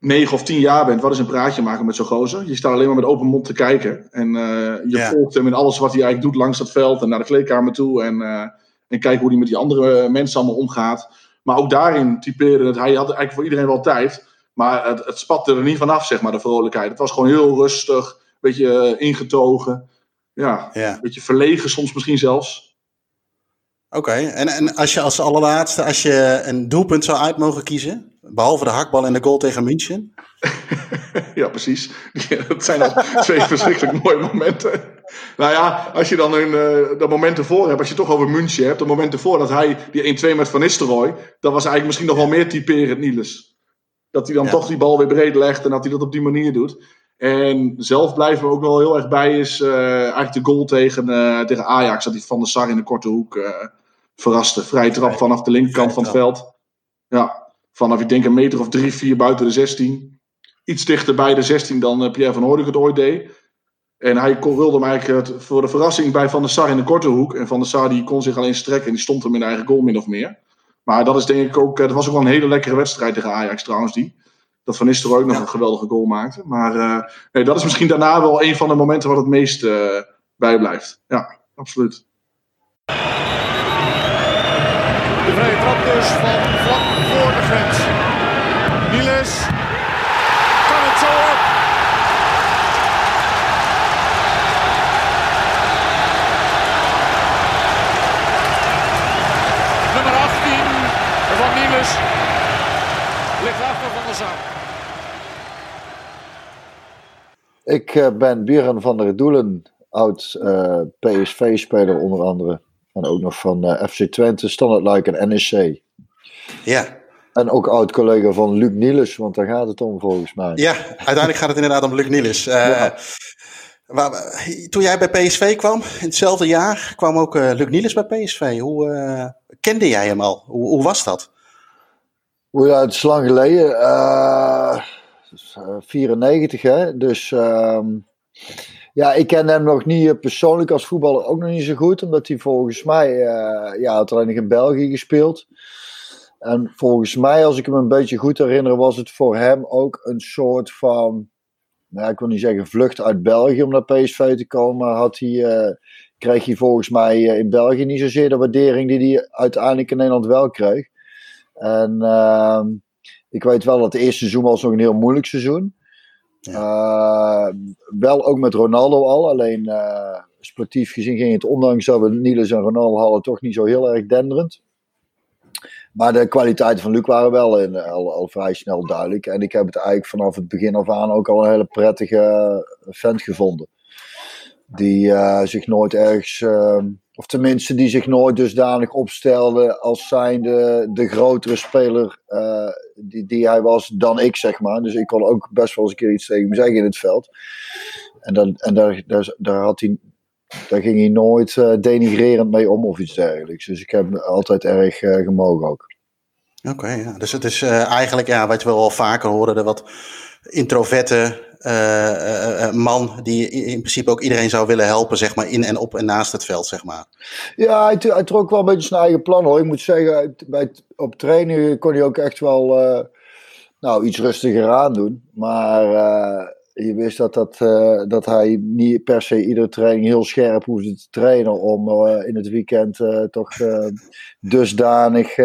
negen of tien jaar bent, wat is een praatje maken met zo'n gozer? Je staat alleen maar met open mond te kijken. En eh, je Ja. volgt hem in alles wat hij eigenlijk doet langs dat veld en naar de kleedkamer toe. En, eh en kijken hoe hij met die andere mensen allemaal omgaat. Maar ook daarin typeerde het, hij had eigenlijk voor iedereen wel tijd. Maar het, het spatte er niet vanaf, zeg maar, de vrolijkheid. Het was gewoon heel rustig, een beetje eh, ingetogen. Ja, Ja. een beetje verlegen soms misschien zelfs. Oké, en, en als je als allerlaatste, als je een doelpunt zou uit mogen kiezen, behalve de hakbal en de goal tegen München. Ja, precies. Ja, dat zijn al twee verschrikkelijk mooie momenten. Nou ja, als je dan een, eh dat moment ervoor hebt, als je het toch over München hebt, dat moment ervoor dat hij die 1-2 met Van Nistelrooy, dat was eigenlijk misschien nog wel meer typerend Niels. Dat hij dan Ja. toch die bal weer breed legt en dat hij dat op die manier doet. En zelf blijven we ook wel heel erg bij is eh, eigenlijk de goal tegen, eh, tegen Ajax, dat hij Van der Sar in de korte hoek verraste. Vrije trap vanaf de linkerkant van het veld. Ja, vanaf ik denk een meter of drie, vier buiten de 16 iets dichter bij de 16 dan eh, Pierre van Hooydonk het ooit deed. En hij kon, wilde hem eigenlijk voor de verrassing bij Van der Sar in de korte hoek. En Van der Sar die kon zich alleen strekken en die stond hem in de eigen goal min of meer. Maar dat is denk ik ook, eh, dat was ook wel een hele lekkere wedstrijd tegen Ajax trouwens die. Dat Van Nistelrooy ook nog een geweldige goal maakte. Maar eh, nee, dat is misschien daarna wel een van de momenten wat het meest eh, bijblijft. Ja, absoluut. Vrije trap dus van vlak voor de grens. Niles kan het zo op. Nummer 18 van Niles ligt achter van de zaak. Ik eh, ben Björn van der Doelen, oud eh, PSV-speler onder andere. En ook nog van eh, FC Twente, Standard Luik en NEC. Ja. En ook oud collega van Luc Niels, want daar gaat het om volgens mij. Ja, uiteindelijk gaat het inderdaad om Luc Niels. Eh, waar- toen jij bij PSV kwam, in hetzelfde jaar, kwam ook eh, Luc Niels bij PSV. Hoe kende jij hem al? Hoe, hoe was dat? Hoe ja, het is lang geleden. eh, het is, eh, 94 hè. Dus ehm, ja, ik ken hem nog niet eh, persoonlijk als voetballer ook nog niet zo goed. Omdat hij volgens mij, eh ja, had alleen nog in België gespeeld. En volgens mij, als ik hem een beetje goed herinner, was het voor hem ook een soort van, nou, ik wil niet zeggen vlucht uit België om naar PSV te komen. Had hij, eh, kreeg hij volgens mij in België niet zozeer de waardering die hij uiteindelijk in Nederland wel kreeg. En ehm, ik weet wel dat het eerste seizoen was nog een heel moeilijk seizoen. Eh, wel ook met Ronaldo al. Alleen eh, sportief gezien ging het, ondanks dat we Niels en Ronaldo hadden, toch niet zo heel erg denderend. Maar de kwaliteiten van Luc waren wel in, al, al vrij snel duidelijk. En ik heb het eigenlijk vanaf het begin af aan ook al een hele prettige vent gevonden. Die eh, zich nooit ergens, eh, of tenminste die zich nooit dusdanig opstelde als zijnde de grotere speler eh, die, die hij was dan ik, zeg maar. Dus ik kon ook best wel eens een keer iets tegen hem zeggen in het veld. En, dan, en daar, daar, daar, had hij, daar ging hij nooit eh, denigrerend mee om of iets dergelijks. Dus ik heb altijd erg eh, gemogen ook. Oké, ja. dus het is eigenlijk, ja, wat we wel vaker horen, de wat introverte eh, man die in in principe ook iedereen zou willen helpen, zeg maar, in en op en naast het veld, zeg maar. Ja, hij, trok wel een beetje zijn eigen plan hoor. Ik moet zeggen, bij, op training kon hij ook echt wel nou, iets rustiger aan doen. Maar je wist dat, dat, dat hij niet per se iedere training heel scherp hoefde te trainen om in het weekend toch dusdanig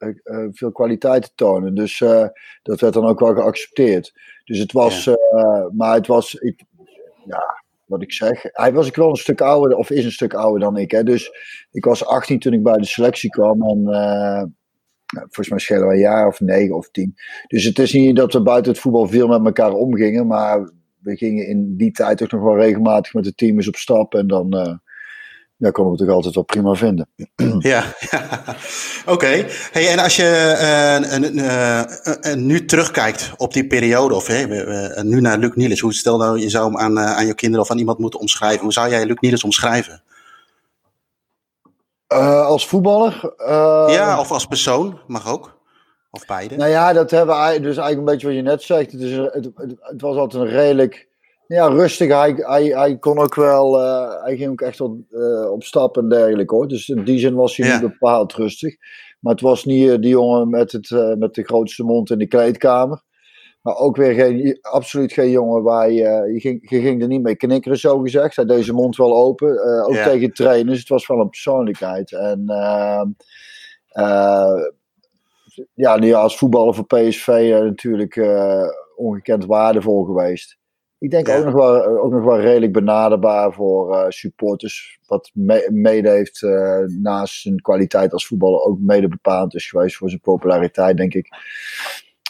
eh, eh, veel kwaliteit te tonen. Dus eh, dat werd dan ook wel geaccepteerd. Dus het was, maar het was, ik, ja, wat ik zeg. Hij was ik wel een stuk ouder, of is een stuk ouder dan ik. Hè? Dus ik was 18 toen ik bij de selectie kwam. En nou, volgens mij schelen we een jaar of negen of tien. Dus het is niet dat we buiten het voetbal veel met elkaar omgingen. Maar we gingen in die tijd toch nog wel regelmatig met het team eens op stap. En dan ja, konden we toch altijd wel prima vinden. Ja, ja. oké. Hey, en als je eh, eh, nu terugkijkt op die periode, of we- nu naar Luc Niels, hoe stel nou je zou hem aan, eh, aan je kinderen of aan iemand moeten omschrijven, hoe zou jij Luc Niels omschrijven? Als voetballer? ja, of als persoon, mag ook. Of beide. Nou ja, dat hebben we dus eigenlijk een beetje wat je net zegt. Het, is, het, het was altijd een redelijk ja, rustig. Hij, hij, hij kon ook wel, eh, hij ging ook echt wel eh, op stap en dergelijke hoor. Dus in die zin was hij niet bepaald rustig. Maar het was niet eh, die jongen met, het, met de grootste mond in de kleedkamer. Maar ook weer geen, absoluut geen jongen waar je, je, ging, je ging er niet mee knikkeren, zo gezegd. Hij deed zijn mond wel open, ook Ja. tegen trainers. Het was wel een persoonlijkheid. En eh, eh, ja, nu als voetballer voor PSV natuurlijk ongekend waardevol geweest. Ik denk ook, nog wel, ook nog wel redelijk benaderbaar voor eh, supporters. Wat me- mede heeft eh, naast zijn kwaliteit als voetballer ook mede bepalend is geweest voor zijn populariteit, denk ik.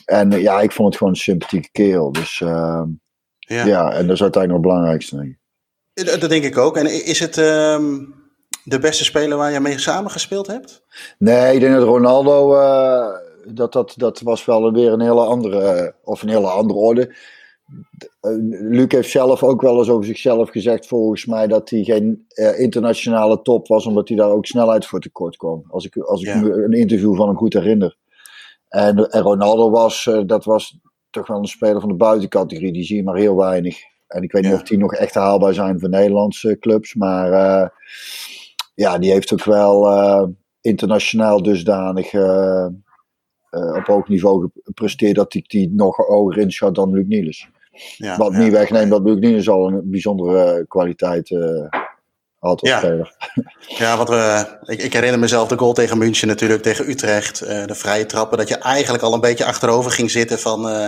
En eh, ja, ik vond het gewoon een sympathieke kerel. Dus eh, Ja. ja. en dat is uiteindelijk nog het belangrijkste. Denk ik. Dat, dat denk ik ook. En is het ehm, de beste speler waar je mee samen gespeeld hebt? Nee, ik denk dat Ronaldo, eh, dat, dat, dat was wel weer een hele andere, eh, of een hele andere orde. Eh, Luc heeft zelf ook wel eens over zichzelf gezegd, volgens mij, dat hij geen eh, internationale top was, omdat hij daar ook snelheid voor tekort kwam. Als ik, als ik Ja. een interview van hem goed herinner. En, en Ronaldo was, eh, dat was toch wel een speler van de buitencategorie, die zie je maar heel weinig. En ik weet niet of die nog echt haalbaar zijn voor Nederlandse clubs, maar ja, die heeft ook wel internationaal dusdanig op hoog niveau gepresteerd dat ik die nog hoger inschat dan Luc Niels. Ja, Wat niet wegneemt dat Niels al een bijzondere eh, kwaliteit eh, had als Ja. speler. Ja, wat we, ik, ik herinner mezelf de goal tegen München natuurlijk, tegen Utrecht. eh, de vrije trappen, dat je eigenlijk al een beetje achterover ging zitten van... eh,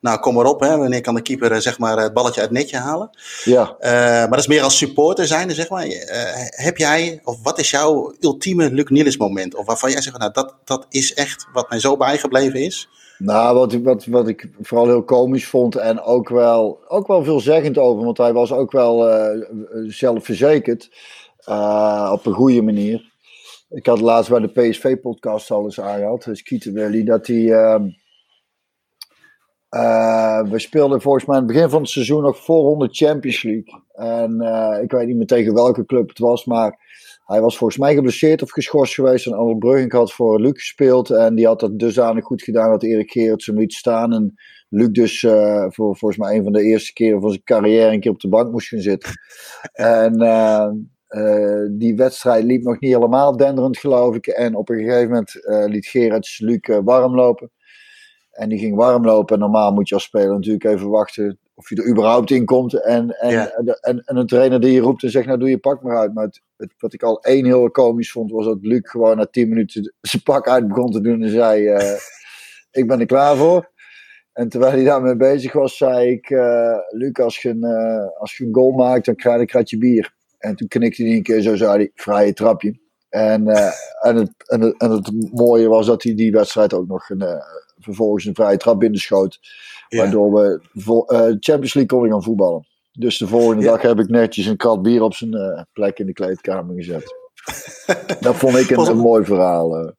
Nou, kom maar op, hè. wanneer kan de keeper eh, zeg maar, het balletje uit het netje halen? Ja. Eh, maar dat is meer als supporter zijnde, zeg maar. Eh, heb jij, of wat is jouw ultieme Luc Niels moment? Of waarvan jij zegt, nou, dat, dat is echt wat mij zo bijgebleven is. Nou, wat, wat, wat ik vooral heel komisch vond en ook wel, ook wel veelzeggend over, want hij was ook wel eh, zelfverzekerd eh, op een goede manier. Ik had laatst bij de PSV-podcast al eens aangehad, dus Kieter Willy, dat hij. ehm, eh, we speelden volgens mij aan het begin van het seizoen nog voorronde Champions League. En ik weet niet meer tegen welke club het was, maar hij was volgens mij geblesseerd of geschorst geweest. En Arnold Brugging had voor Luc gespeeld. En die had dat dusdanig goed gedaan dat Erik Gerrits hem liet staan. En Luc dus eh, voor volgens mij een van de eerste keren van zijn carrière een keer op de bank moest gaan zitten. En eh, eh, die wedstrijd liep nog niet helemaal denderend geloof ik. En op een gegeven moment liet Gerrits Luc warm lopen. En die ging warm lopen. En normaal moet je als speler natuurlijk even wachten of je er überhaupt in komt. En, en, Ja. en, en, en een trainer die je roept en zegt, nou doe je pak maar uit. Maar het, het- wat ik al één heel komisch vond, was dat Luc gewoon na tien minuten zijn pak uit begon te doen. En zei, eh, ik ben er klaar voor. En terwijl hij daarmee bezig was, zei ik, eh Luc, als je, een, eh, als je een goal maakt, dan krijg je een kratje bier. En toen knikte hij een keer zo, zei hij, vrije trapje. En, en, het, en, het, en het mooie was dat hij die wedstrijd ook nog een, vervolgens een vrije trap binnenschoot. Waardoor we eh, Champions League konden gaan voetballen. Dus de volgende dag heb ik netjes een krat bier op zijn eh, plek in de kleedkamer gezet. dat vond ik een, een mooi verhaal.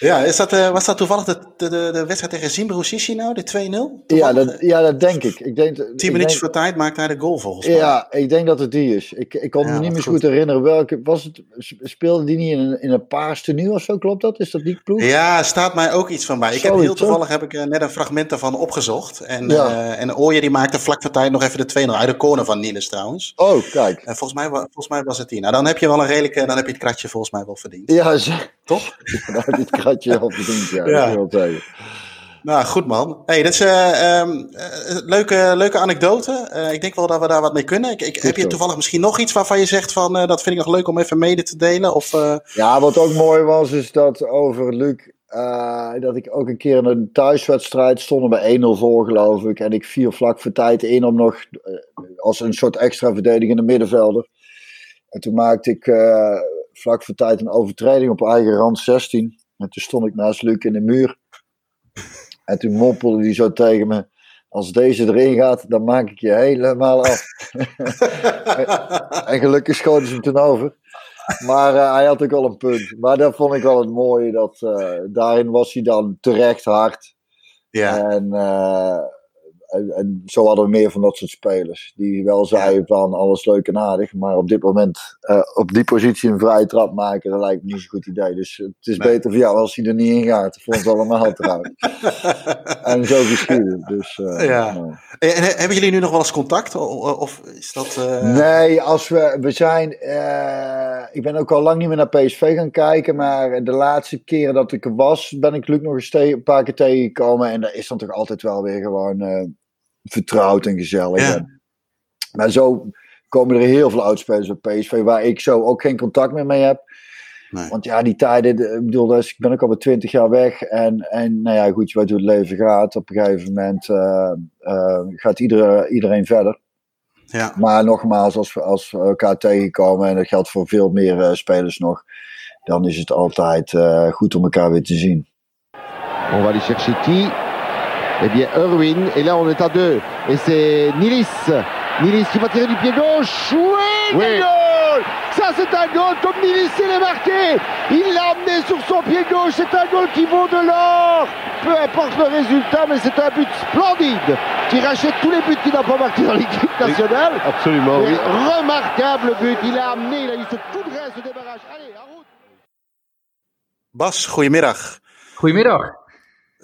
Eh. Ja, is dat, eh, was dat toevallig de, de, de, de wedstrijd tegen Sissi nou, de 2-0? Ja dat, ja, dat denk ik. ik denk, Tien ik minuutjes denk- voor tijd maakte hij de goal volgens mij. Ja, ik denk dat het die is. Ik, ik kon Ja, me niet meer goed. goed herinneren welke. Was het, speelde die niet in een, in een paars tenue of zo? Klopt dat? Is dat die ploeg? Ja, staat mij ook iets van bij. Ik heb heel toevallig heb ik eh, net een fragment daarvan opgezocht. En, Ja. eh en Ooyer die maakte vlak voor tijd nog even de 2-0 uit de corner van Niels trouwens. Oh, kijk. En volgens mij, volgens mij was het die. Nou, dan heb je wel een redelijke, dan heb je het kratje volgens mij wel verdiend. Ja, Toch? heb je al verdiend. Ja, Ja. dat wil zeggen. Nou, goed man. Hey, dit is eh ehm, eh, leuke, leuke anekdote. Eh, ik denk wel dat we daar wat mee kunnen. Ik, ik, heb je toevallig misschien nog iets waarvan je zegt van dat vind ik nog leuk om even mede te delen? Of, Ja, wat ook mooi was, is dat over Luc. dat ik ook een keer in een thuiswedstrijd stonden bij 1-0 voor, geloof ik. En ik viel vlak voor tijd in om nog als een soort extra verdedigende middenvelder. En toen maakte ik vlak voor tijd een overtreding op eigen rand 16. En toen stond ik naast Luc in de muur. En toen moppelde hij zo tegen me. Als deze erin gaat, dan maak ik je helemaal af. en gelukkig schoten ze hem toen over. Maar eh, hij had ook wel een punt. Maar dat vond ik wel het mooie. Dat, eh, daarin was hij dan terecht hard. Ja. En, eh, en, en zo hadden we meer van dat soort spelers. Die wel zeiden van alles leuk en aardig. Maar op dit moment eh, op die positie een vrije trap maken. Dat lijkt me niet zo'n goed idee. Dus het is Nee. beter voor jou als hij er niet in gaat. Voor ons allemaal trouwens. en zo geschieden. Dus, eh, ja. nou. En, en hebben jullie nu nog wel eens contact? Of is dat... eh, Nee, als we, we zijn. eh, ik ben ook al lang niet meer naar PSV gaan kijken. Maar de laatste keren dat ik er was, ben ik Luc nog eens een paar keer tegengekomen. En dat is dan toch altijd wel weer gewoon eh, vertrouwd en gezellig. Ja. En- maar zo komen er heel veel oudspelers op PSV waar ik zo ook geen contact meer mee heb. Want ja, die tijden, de- ik bedoel, dus ik ben ook al 20 jaar weg. En, en nou ja, goed, je weet hoe het leven gaat. Op een gegeven moment eh, eh, gaat iedereen, iedereen verder. Ja. Maar nogmaals, als we, als we elkaar tegenkomen, en dat geldt voor veel meer eh, spelers nog, dan is het altijd eh, goed om elkaar weer te zien. On va aller chercher qui Eh bien, Erwin. Et là, on est à deux. Et c'est Nilis. Nilis qui va tirer du pied gauche. Oui, goal Ça, c'est un goal comme Nilis il est marqué. Il l'a amené sur son pied gauche. C'est un goal qui vaut de l'or. Peu importe le résultat, mais c'est un but splendide qui rachète tous les buts qu'il n'a pas marqués dans l'équipe nationale. absolument, oui. Remarquable but. Il a amené, il a eu ce coup de rein, ce débarrage. Allez, en route. Bas, goedemiddag. Goedemiddag.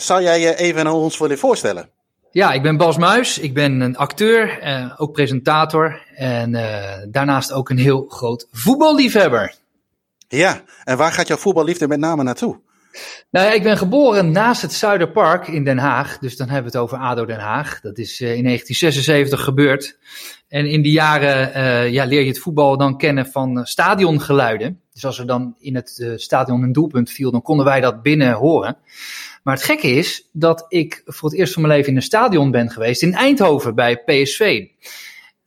Zou jij je even aan ons willen voorstellen? Ja, ik ben Bas Muis. Ik ben een acteur, eh, ook presentator en eh, daarnaast ook een heel groot voetballiefhebber. Ja, en waar gaat jouw voetballiefde met name naartoe? Nou ja, ik ben geboren naast het Zuiderpark in Den Haag. Dus dan hebben we het over ADO Den Haag. Dat is eh, in 1976 gebeurd. En in die jaren eh, ja, leer je het voetbal dan kennen van eh, stadiongeluiden. Dus als er dan in het eh, stadion een doelpunt viel, dan konden wij dat binnen horen. Maar het gekke is dat ik voor het eerst van mijn leven in een stadion ben geweest in Eindhoven bij PSV.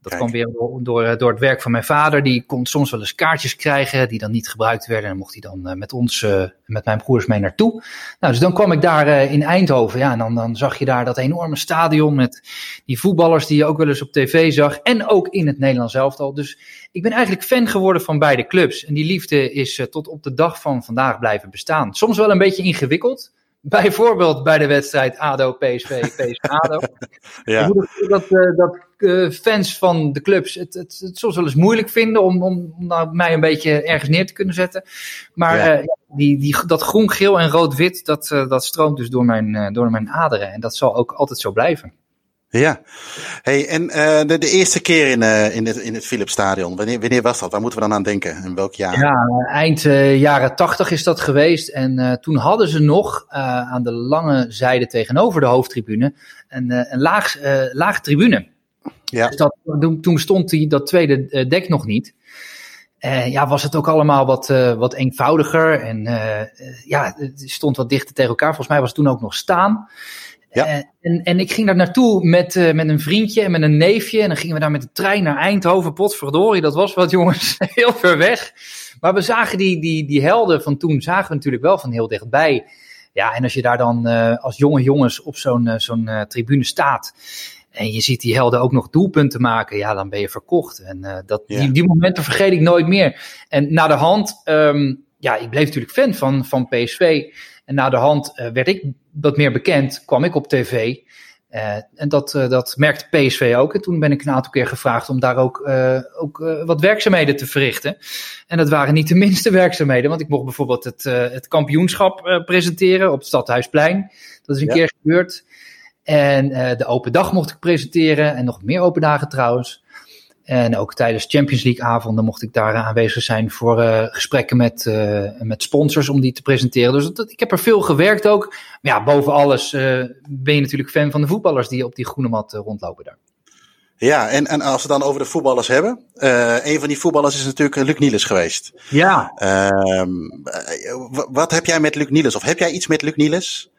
Dat kwam weer door, door, door, het werk van mijn vader. Die kon soms wel eens kaartjes krijgen die dan niet gebruikt werden. En mocht hij dan uh, met ons, uh, met mijn broers mee naartoe. Nou, dus dan kwam ik daar uh, in Eindhoven. Ja, en dan, dan zag je daar dat enorme stadion met die voetballers die je ook wel eens op tv zag. En ook in het Nederlands elftal. Dus ik ben eigenlijk fan geworden van beide clubs. En die liefde is tot op de dag van vandaag blijven bestaan. Soms wel een beetje ingewikkeld. Bijvoorbeeld bij de wedstrijd ADO-PSV, PSV-ADO. ja. Dat, dat, dat uh, fans van de clubs het, het, het, soms wel eens moeilijk vinden om, om, om nou mij een beetje ergens neer te kunnen zetten. Maar Ja. uh, die, die, dat groen, geel en rood-wit, dat, uh, dat stroomt dus door mijn, door mijn aderen. En dat zal ook altijd zo blijven. Ja. Hey, en de, de, eerste keer in, in het, in het Philipsstadion, wanneer, wanneer was dat? Waar moeten we dan aan denken? In welk jaar? Ja, eind jaren tachtig is dat geweest. En toen hadden ze nog aan de lange zijde tegenover de hoofdtribune een, een laag, laag tribune. Ja. Dus dat, toen stond die, dat tweede dek nog niet. Uh, ja, was het ook allemaal wat, uh, wat eenvoudiger. En uh, ja, het stond wat dichter tegen elkaar. Volgens mij was het toen ook nog staan. Ja. en, en ik ging daar naartoe met, met een vriendje en met een neefje. En dan gingen we daar met de trein naar Eindhoven. Potverdorie, dat was wat jongens, heel ver weg. Maar we zagen die, die, die helden van toen, zagen we natuurlijk wel van heel dichtbij. Ja, en als je daar dan als jonge jongens op zo'n zo'n tribune staat en je ziet die helden ook nog doelpunten maken, ja, dan ben je verkocht. En dat, Ja. die, die momenten vergeet ik nooit meer. En na de hand, um, ja, ik bleef natuurlijk fan van, van PSV. En na de hand uh, werd ik wat meer bekend, kwam ik op tv. Uh, en dat, dat merkte PSV ook. En toen ben ik een aantal keer gevraagd om daar ook, ook wat werkzaamheden te verrichten. En dat waren niet de minste werkzaamheden, want ik mocht bijvoorbeeld het, het kampioenschap presenteren op het Stadhuisplein. Dat is een Ja. keer gebeurd. En de open dag mocht ik presenteren en nog meer open dagen trouwens. En ook tijdens Champions League avonden mocht ik daar aanwezig zijn voor uh, gesprekken met, uh, met sponsors om die te presenteren. Dus dat, ik heb er veel gewerkt ook. Maar ja, boven alles ben je natuurlijk fan van de voetballers die op die groene mat rondlopen daar. Ja, en, en als we dan over de voetballers hebben. een van die voetballers is natuurlijk Luc Niels geweest. Ja. Ehm, wat heb jij met Luc Niels? Of heb jij iets met Luc Niels?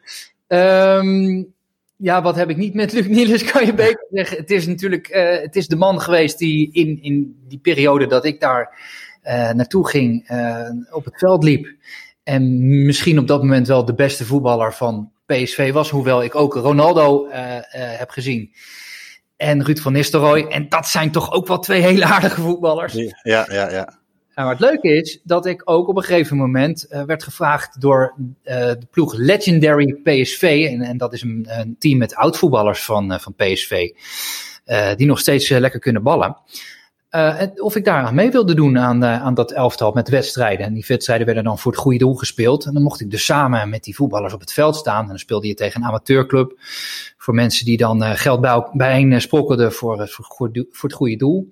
Um, ja, wat heb ik niet met Luc Niels, kan je beter zeggen. Het is natuurlijk uh, het is de man geweest die in, in die periode dat ik daar uh, naartoe ging, uh, op het veld liep. En misschien op dat moment wel de beste voetballer van PSV was. Hoewel ik ook Ronaldo heb gezien. En Ruud van Nistelrooy. En dat zijn toch ook wel twee hele aardige voetballers. Ja, ja, ja. En maar het leuke is dat ik ook op een gegeven moment uh, werd gevraagd door uh, de ploeg Legendary PSV. En, en dat is een, een, team met oud-voetballers van, uh, van PSV. die nog steeds lekker kunnen ballen. of ik daar mee wilde doen aan, aan dat elftal met wedstrijden. En die wedstrijden werden dan voor het goede doel gespeeld. En dan mocht ik dus samen met die voetballers op het veld staan. En dan speelde je tegen een amateurclub. Voor mensen die dan geld bij, bijeen sprokkelden voor, voor, voor het goede doel.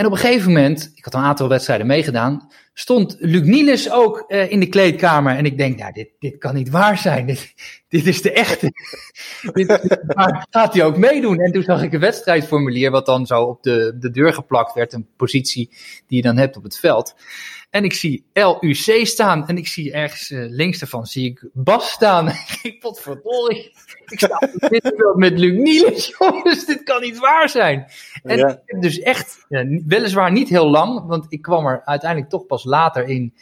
En op een gegeven moment, ik had een aantal wedstrijden meegedaan, stond Luc Niels ook uh, in de kleedkamer. En ik denk, nou, dit, dit kan niet waar zijn. Dit, is de echte. maar gaat hij ook meedoen? En toen zag ik een wedstrijdformulier, wat dan zo op de, de deur geplakt werd. Een positie die je dan hebt op het veld. En ik zie LUC staan. En ik zie ergens uh, links daarvan zie ik Bas staan. ik potverdorie. Ik sta op dit met Luc Niels. Jongens, dit kan niet waar zijn. En Ja. ik heb dus echt, ja, weliswaar niet heel lang. Want ik kwam er uiteindelijk toch pas later in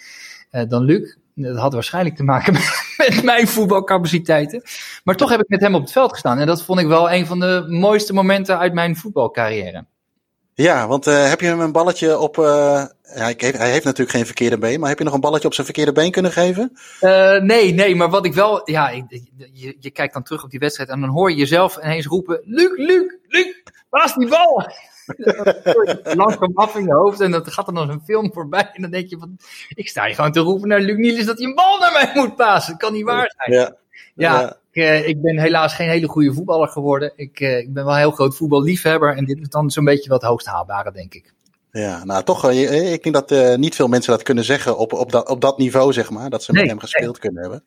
uh, dan Luc. Dat had waarschijnlijk te maken met, met mijn voetbalcapaciteiten. Maar toch heb ik met hem op het veld gestaan. En dat vond ik wel een van de mooiste momenten uit mijn voetbalcarrière. Ja, want uh, heb je hem een balletje op. Uh, hij, heeft, hij heeft natuurlijk geen verkeerde been, maar heb je nog een balletje op zijn verkeerde been kunnen geven? Uh, nee, nee, maar wat ik wel. Ja, je, je kijkt dan terug op die wedstrijd en dan hoor je jezelf ineens roepen: Luc, Luc, Luc, waar is die bal? Langzaam af in je hoofd en dan gaat er nog een film voorbij. En dan denk je: van, Ik sta hier gewoon te roepen naar Luc Niels dat hij een bal naar mij moet passen. Dat kan niet waar zijn. Ja. Ja, uh, ik, ben helaas geen hele goede voetballer geworden. Ik, uh, ik ben wel een heel groot voetballiefhebber. En dit is dan zo'n beetje wat hoogst haalbare, denk ik. Ja, nou toch, eh, ik denk dat uh, niet veel mensen dat kunnen zeggen op, op, dat, op dat niveau, zeg maar. Dat ze met hem gespeeld kunnen hebben.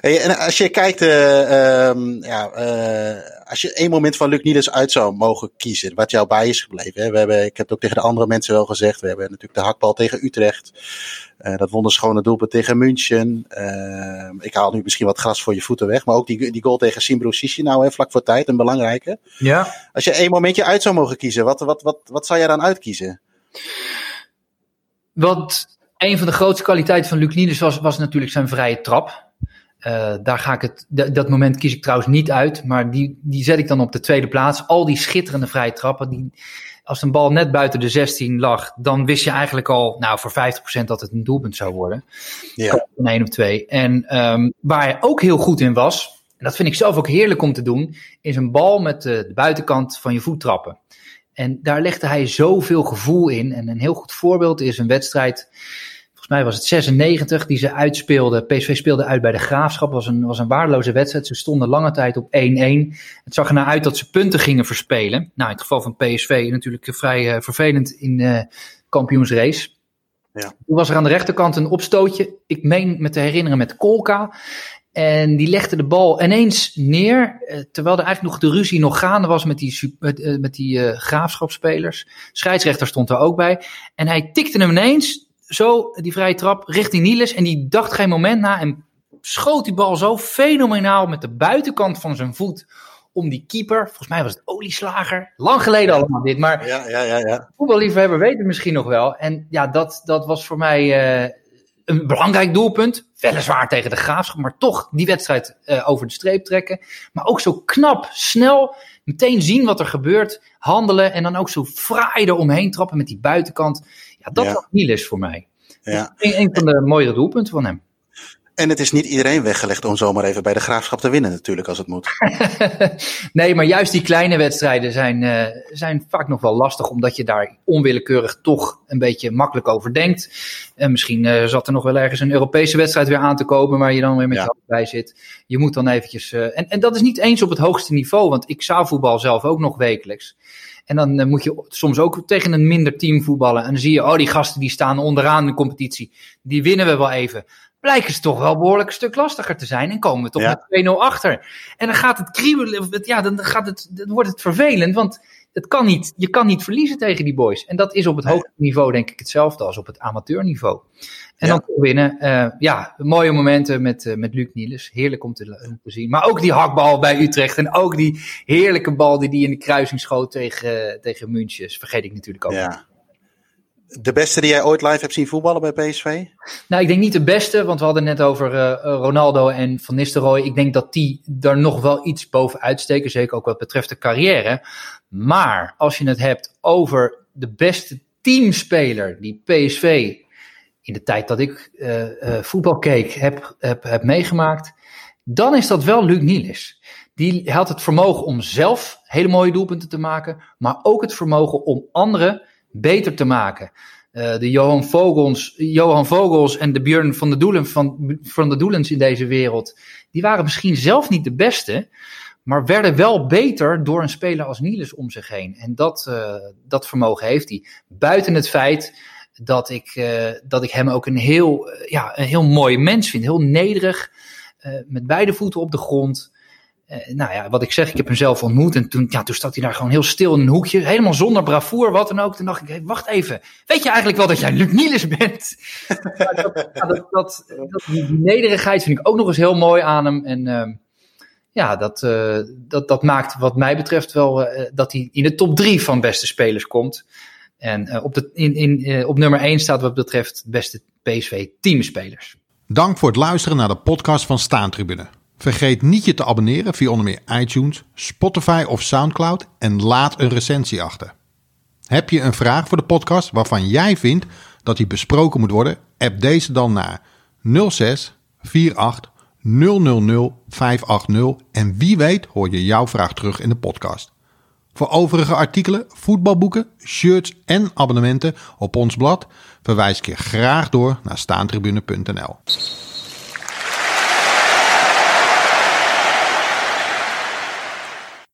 En als je kijkt, uh, um, ja, als je één moment van Luc Niels uit zou mogen kiezen, wat jou bij is gebleven. Hè? We hebben, ik heb het ook tegen de andere mensen wel gezegd, we hebben natuurlijk de hakbal tegen Utrecht. dat wonderschone doelpunt tegen München. Ehm, ik haal nu misschien wat gras voor je voeten weg, maar ook die, die goal tegen Simbro Sissi nou, hè, vlak voor tijd, een belangrijke. Ja. Als je één momentje uit zou mogen kiezen, wat, wat, wat, wat zou jij dan uitkiezen? Wat een van de grootste kwaliteiten van Luc Niels was, was natuurlijk zijn vrije trap. Uh, daar ga ik het, dat moment kies ik trouwens niet uit, maar die, die zet ik dan op de tweede plaats. Al die schitterende vrije trappen, die, als een bal net buiten de 16 lag, dan wist je eigenlijk al, nou voor 50% dat het een doelpunt zou worden. Ja. Een één of twee. En um, waar hij ook heel goed in was, en dat vind ik zelf ook heerlijk om te doen, is een bal met de, de buitenkant van je voet trappen. En daar legde hij zoveel gevoel in. En een heel goed voorbeeld is een wedstrijd, volgens mij was het 96, die ze uitspeelden. PSV speelde uit bij de Graafschap, was een, was een waardeloze wedstrijd. Ze stonden lange tijd op 1-1. Het zag er naar uit dat ze punten gingen verspelen. Nou, in het geval van PSV natuurlijk vrij uh, vervelend in de uh, kampioensrace. Ja. Toen was er aan de rechterkant een opstootje. Ik meen me te herinneren met Kolka. En die legde de bal ineens neer, terwijl er eigenlijk nog de ruzie nog gaande was met die, met, met die uh, graafschapspelers. Scheidsrechter stond er ook bij. En hij tikte hem ineens, zo, die vrije trap, richting Niels. En die dacht geen moment na en schoot die bal zo fenomenaal met de buitenkant van zijn voet om die keeper. Volgens mij was het olieslager. Lang geleden allemaal dit, maar ja, ja, ja, ja. voetballiefhebber weet het misschien nog wel. En ja, dat, dat was voor mij... Uh, een belangrijk doelpunt. Weliswaar tegen de graafschap, maar toch die wedstrijd uh, over de streep trekken. Maar ook zo knap, snel, meteen zien wat er gebeurt, handelen en dan ook zo fraai eromheen trappen met die buitenkant. Ja, dat Ja. was voor mij. Ja. Een, een van de mooiere doelpunten van hem. En het is niet iedereen weggelegd om zomaar even bij de graafschap te winnen, natuurlijk, als het moet. nee, maar juist die kleine wedstrijden zijn, uh, zijn vaak nog wel lastig, omdat je daar onwillekeurig toch een beetje makkelijk over denkt. En misschien uh, zat er nog wel ergens een Europese wedstrijd weer aan te komen, waar je dan weer met ja. je bij zit. Je moet dan eventjes. Uh, en, en dat is niet eens op het hoogste niveau, want ik zou voetbal zelf ook nog wekelijks. En dan uh, moet je soms ook tegen een minder team voetballen. En dan zie je, oh, die gasten die staan onderaan in de competitie. Die winnen we wel even blijken ze toch wel behoorlijk een stuk lastiger te zijn. En komen we toch Ja. met 2-0 achter. En dan gaat het kriebelen. Ja, dan, gaat het, dan wordt het vervelend. Want het kan niet, je kan niet verliezen tegen die boys. En dat is op het hoogste niveau denk ik hetzelfde als op het amateurniveau. En dan winnen. eh, ja, mooie momenten met, eh, met Luc Niels. Heerlijk om te, om te zien. Maar ook die hakbal bij Utrecht. En ook die heerlijke bal die die in de kruising schoot tegen, tegen München. Vergeet ik natuurlijk ook. Ja. De beste die jij ooit live hebt zien voetballen bij PSV? Nou, ik denk niet de beste, want we hadden net over uh, Ronaldo en Van Nistelrooy. Ik denk dat die er nog wel iets bovenuit steken, zeker ook wat betreft de carrière. Maar als je het hebt over de beste teamspeler die PSV in de tijd dat ik uh, voetbal keek heb, heb, heb meegemaakt, dan is dat wel Luc Niels. Die had het vermogen om zelf hele mooie doelpunten te maken, maar ook het vermogen om anderen beter te maken. Uh, de Johan Vogels, Johan Vogels en de Björn van de, Doelen, van, van de Doelens in deze wereld, die waren misschien zelf niet de beste, maar werden wel beter door een speler als Niels om zich heen. En dat, uh, dat vermogen heeft hij. Buiten het feit dat ik, uh, dat ik hem ook een heel, ja, een heel mooi mens vind. Heel nederig, met beide voeten op de grond. Uh, nou ja, wat ik zeg, ik heb hem zelf ontmoet en toen, ja, toen zat hij daar gewoon heel stil in een hoekje, helemaal zonder bravoer, wat dan ook. Toen dacht ik, hey, wacht even, weet je eigenlijk wel dat jij Luc Niels bent? ja, dat, dat, die nederigheid vind ik ook nog eens heel mooi aan hem. En uh, ja, dat, uh, dat, dat maakt wat mij betreft wel uh, dat hij in de top drie van beste spelers komt. En op, de, in, in, op nummer 1 staat wat betreft beste PSV teamspelers. Dank voor het luisteren naar de podcast van Staantribune. Vergeet niet je te abonneren via onder meer iTunes, Spotify of Soundcloud en laat een recensie achter. Heb je een vraag voor de podcast waarvan jij vindt dat die besproken moet worden? App deze dan naar 06 48 000 580 en wie weet hoor je jouw vraag terug in de podcast. Voor overige artikelen, voetbalboeken, shirts en abonnementen op ons blad verwijs ik je graag door naar staantribune.nl.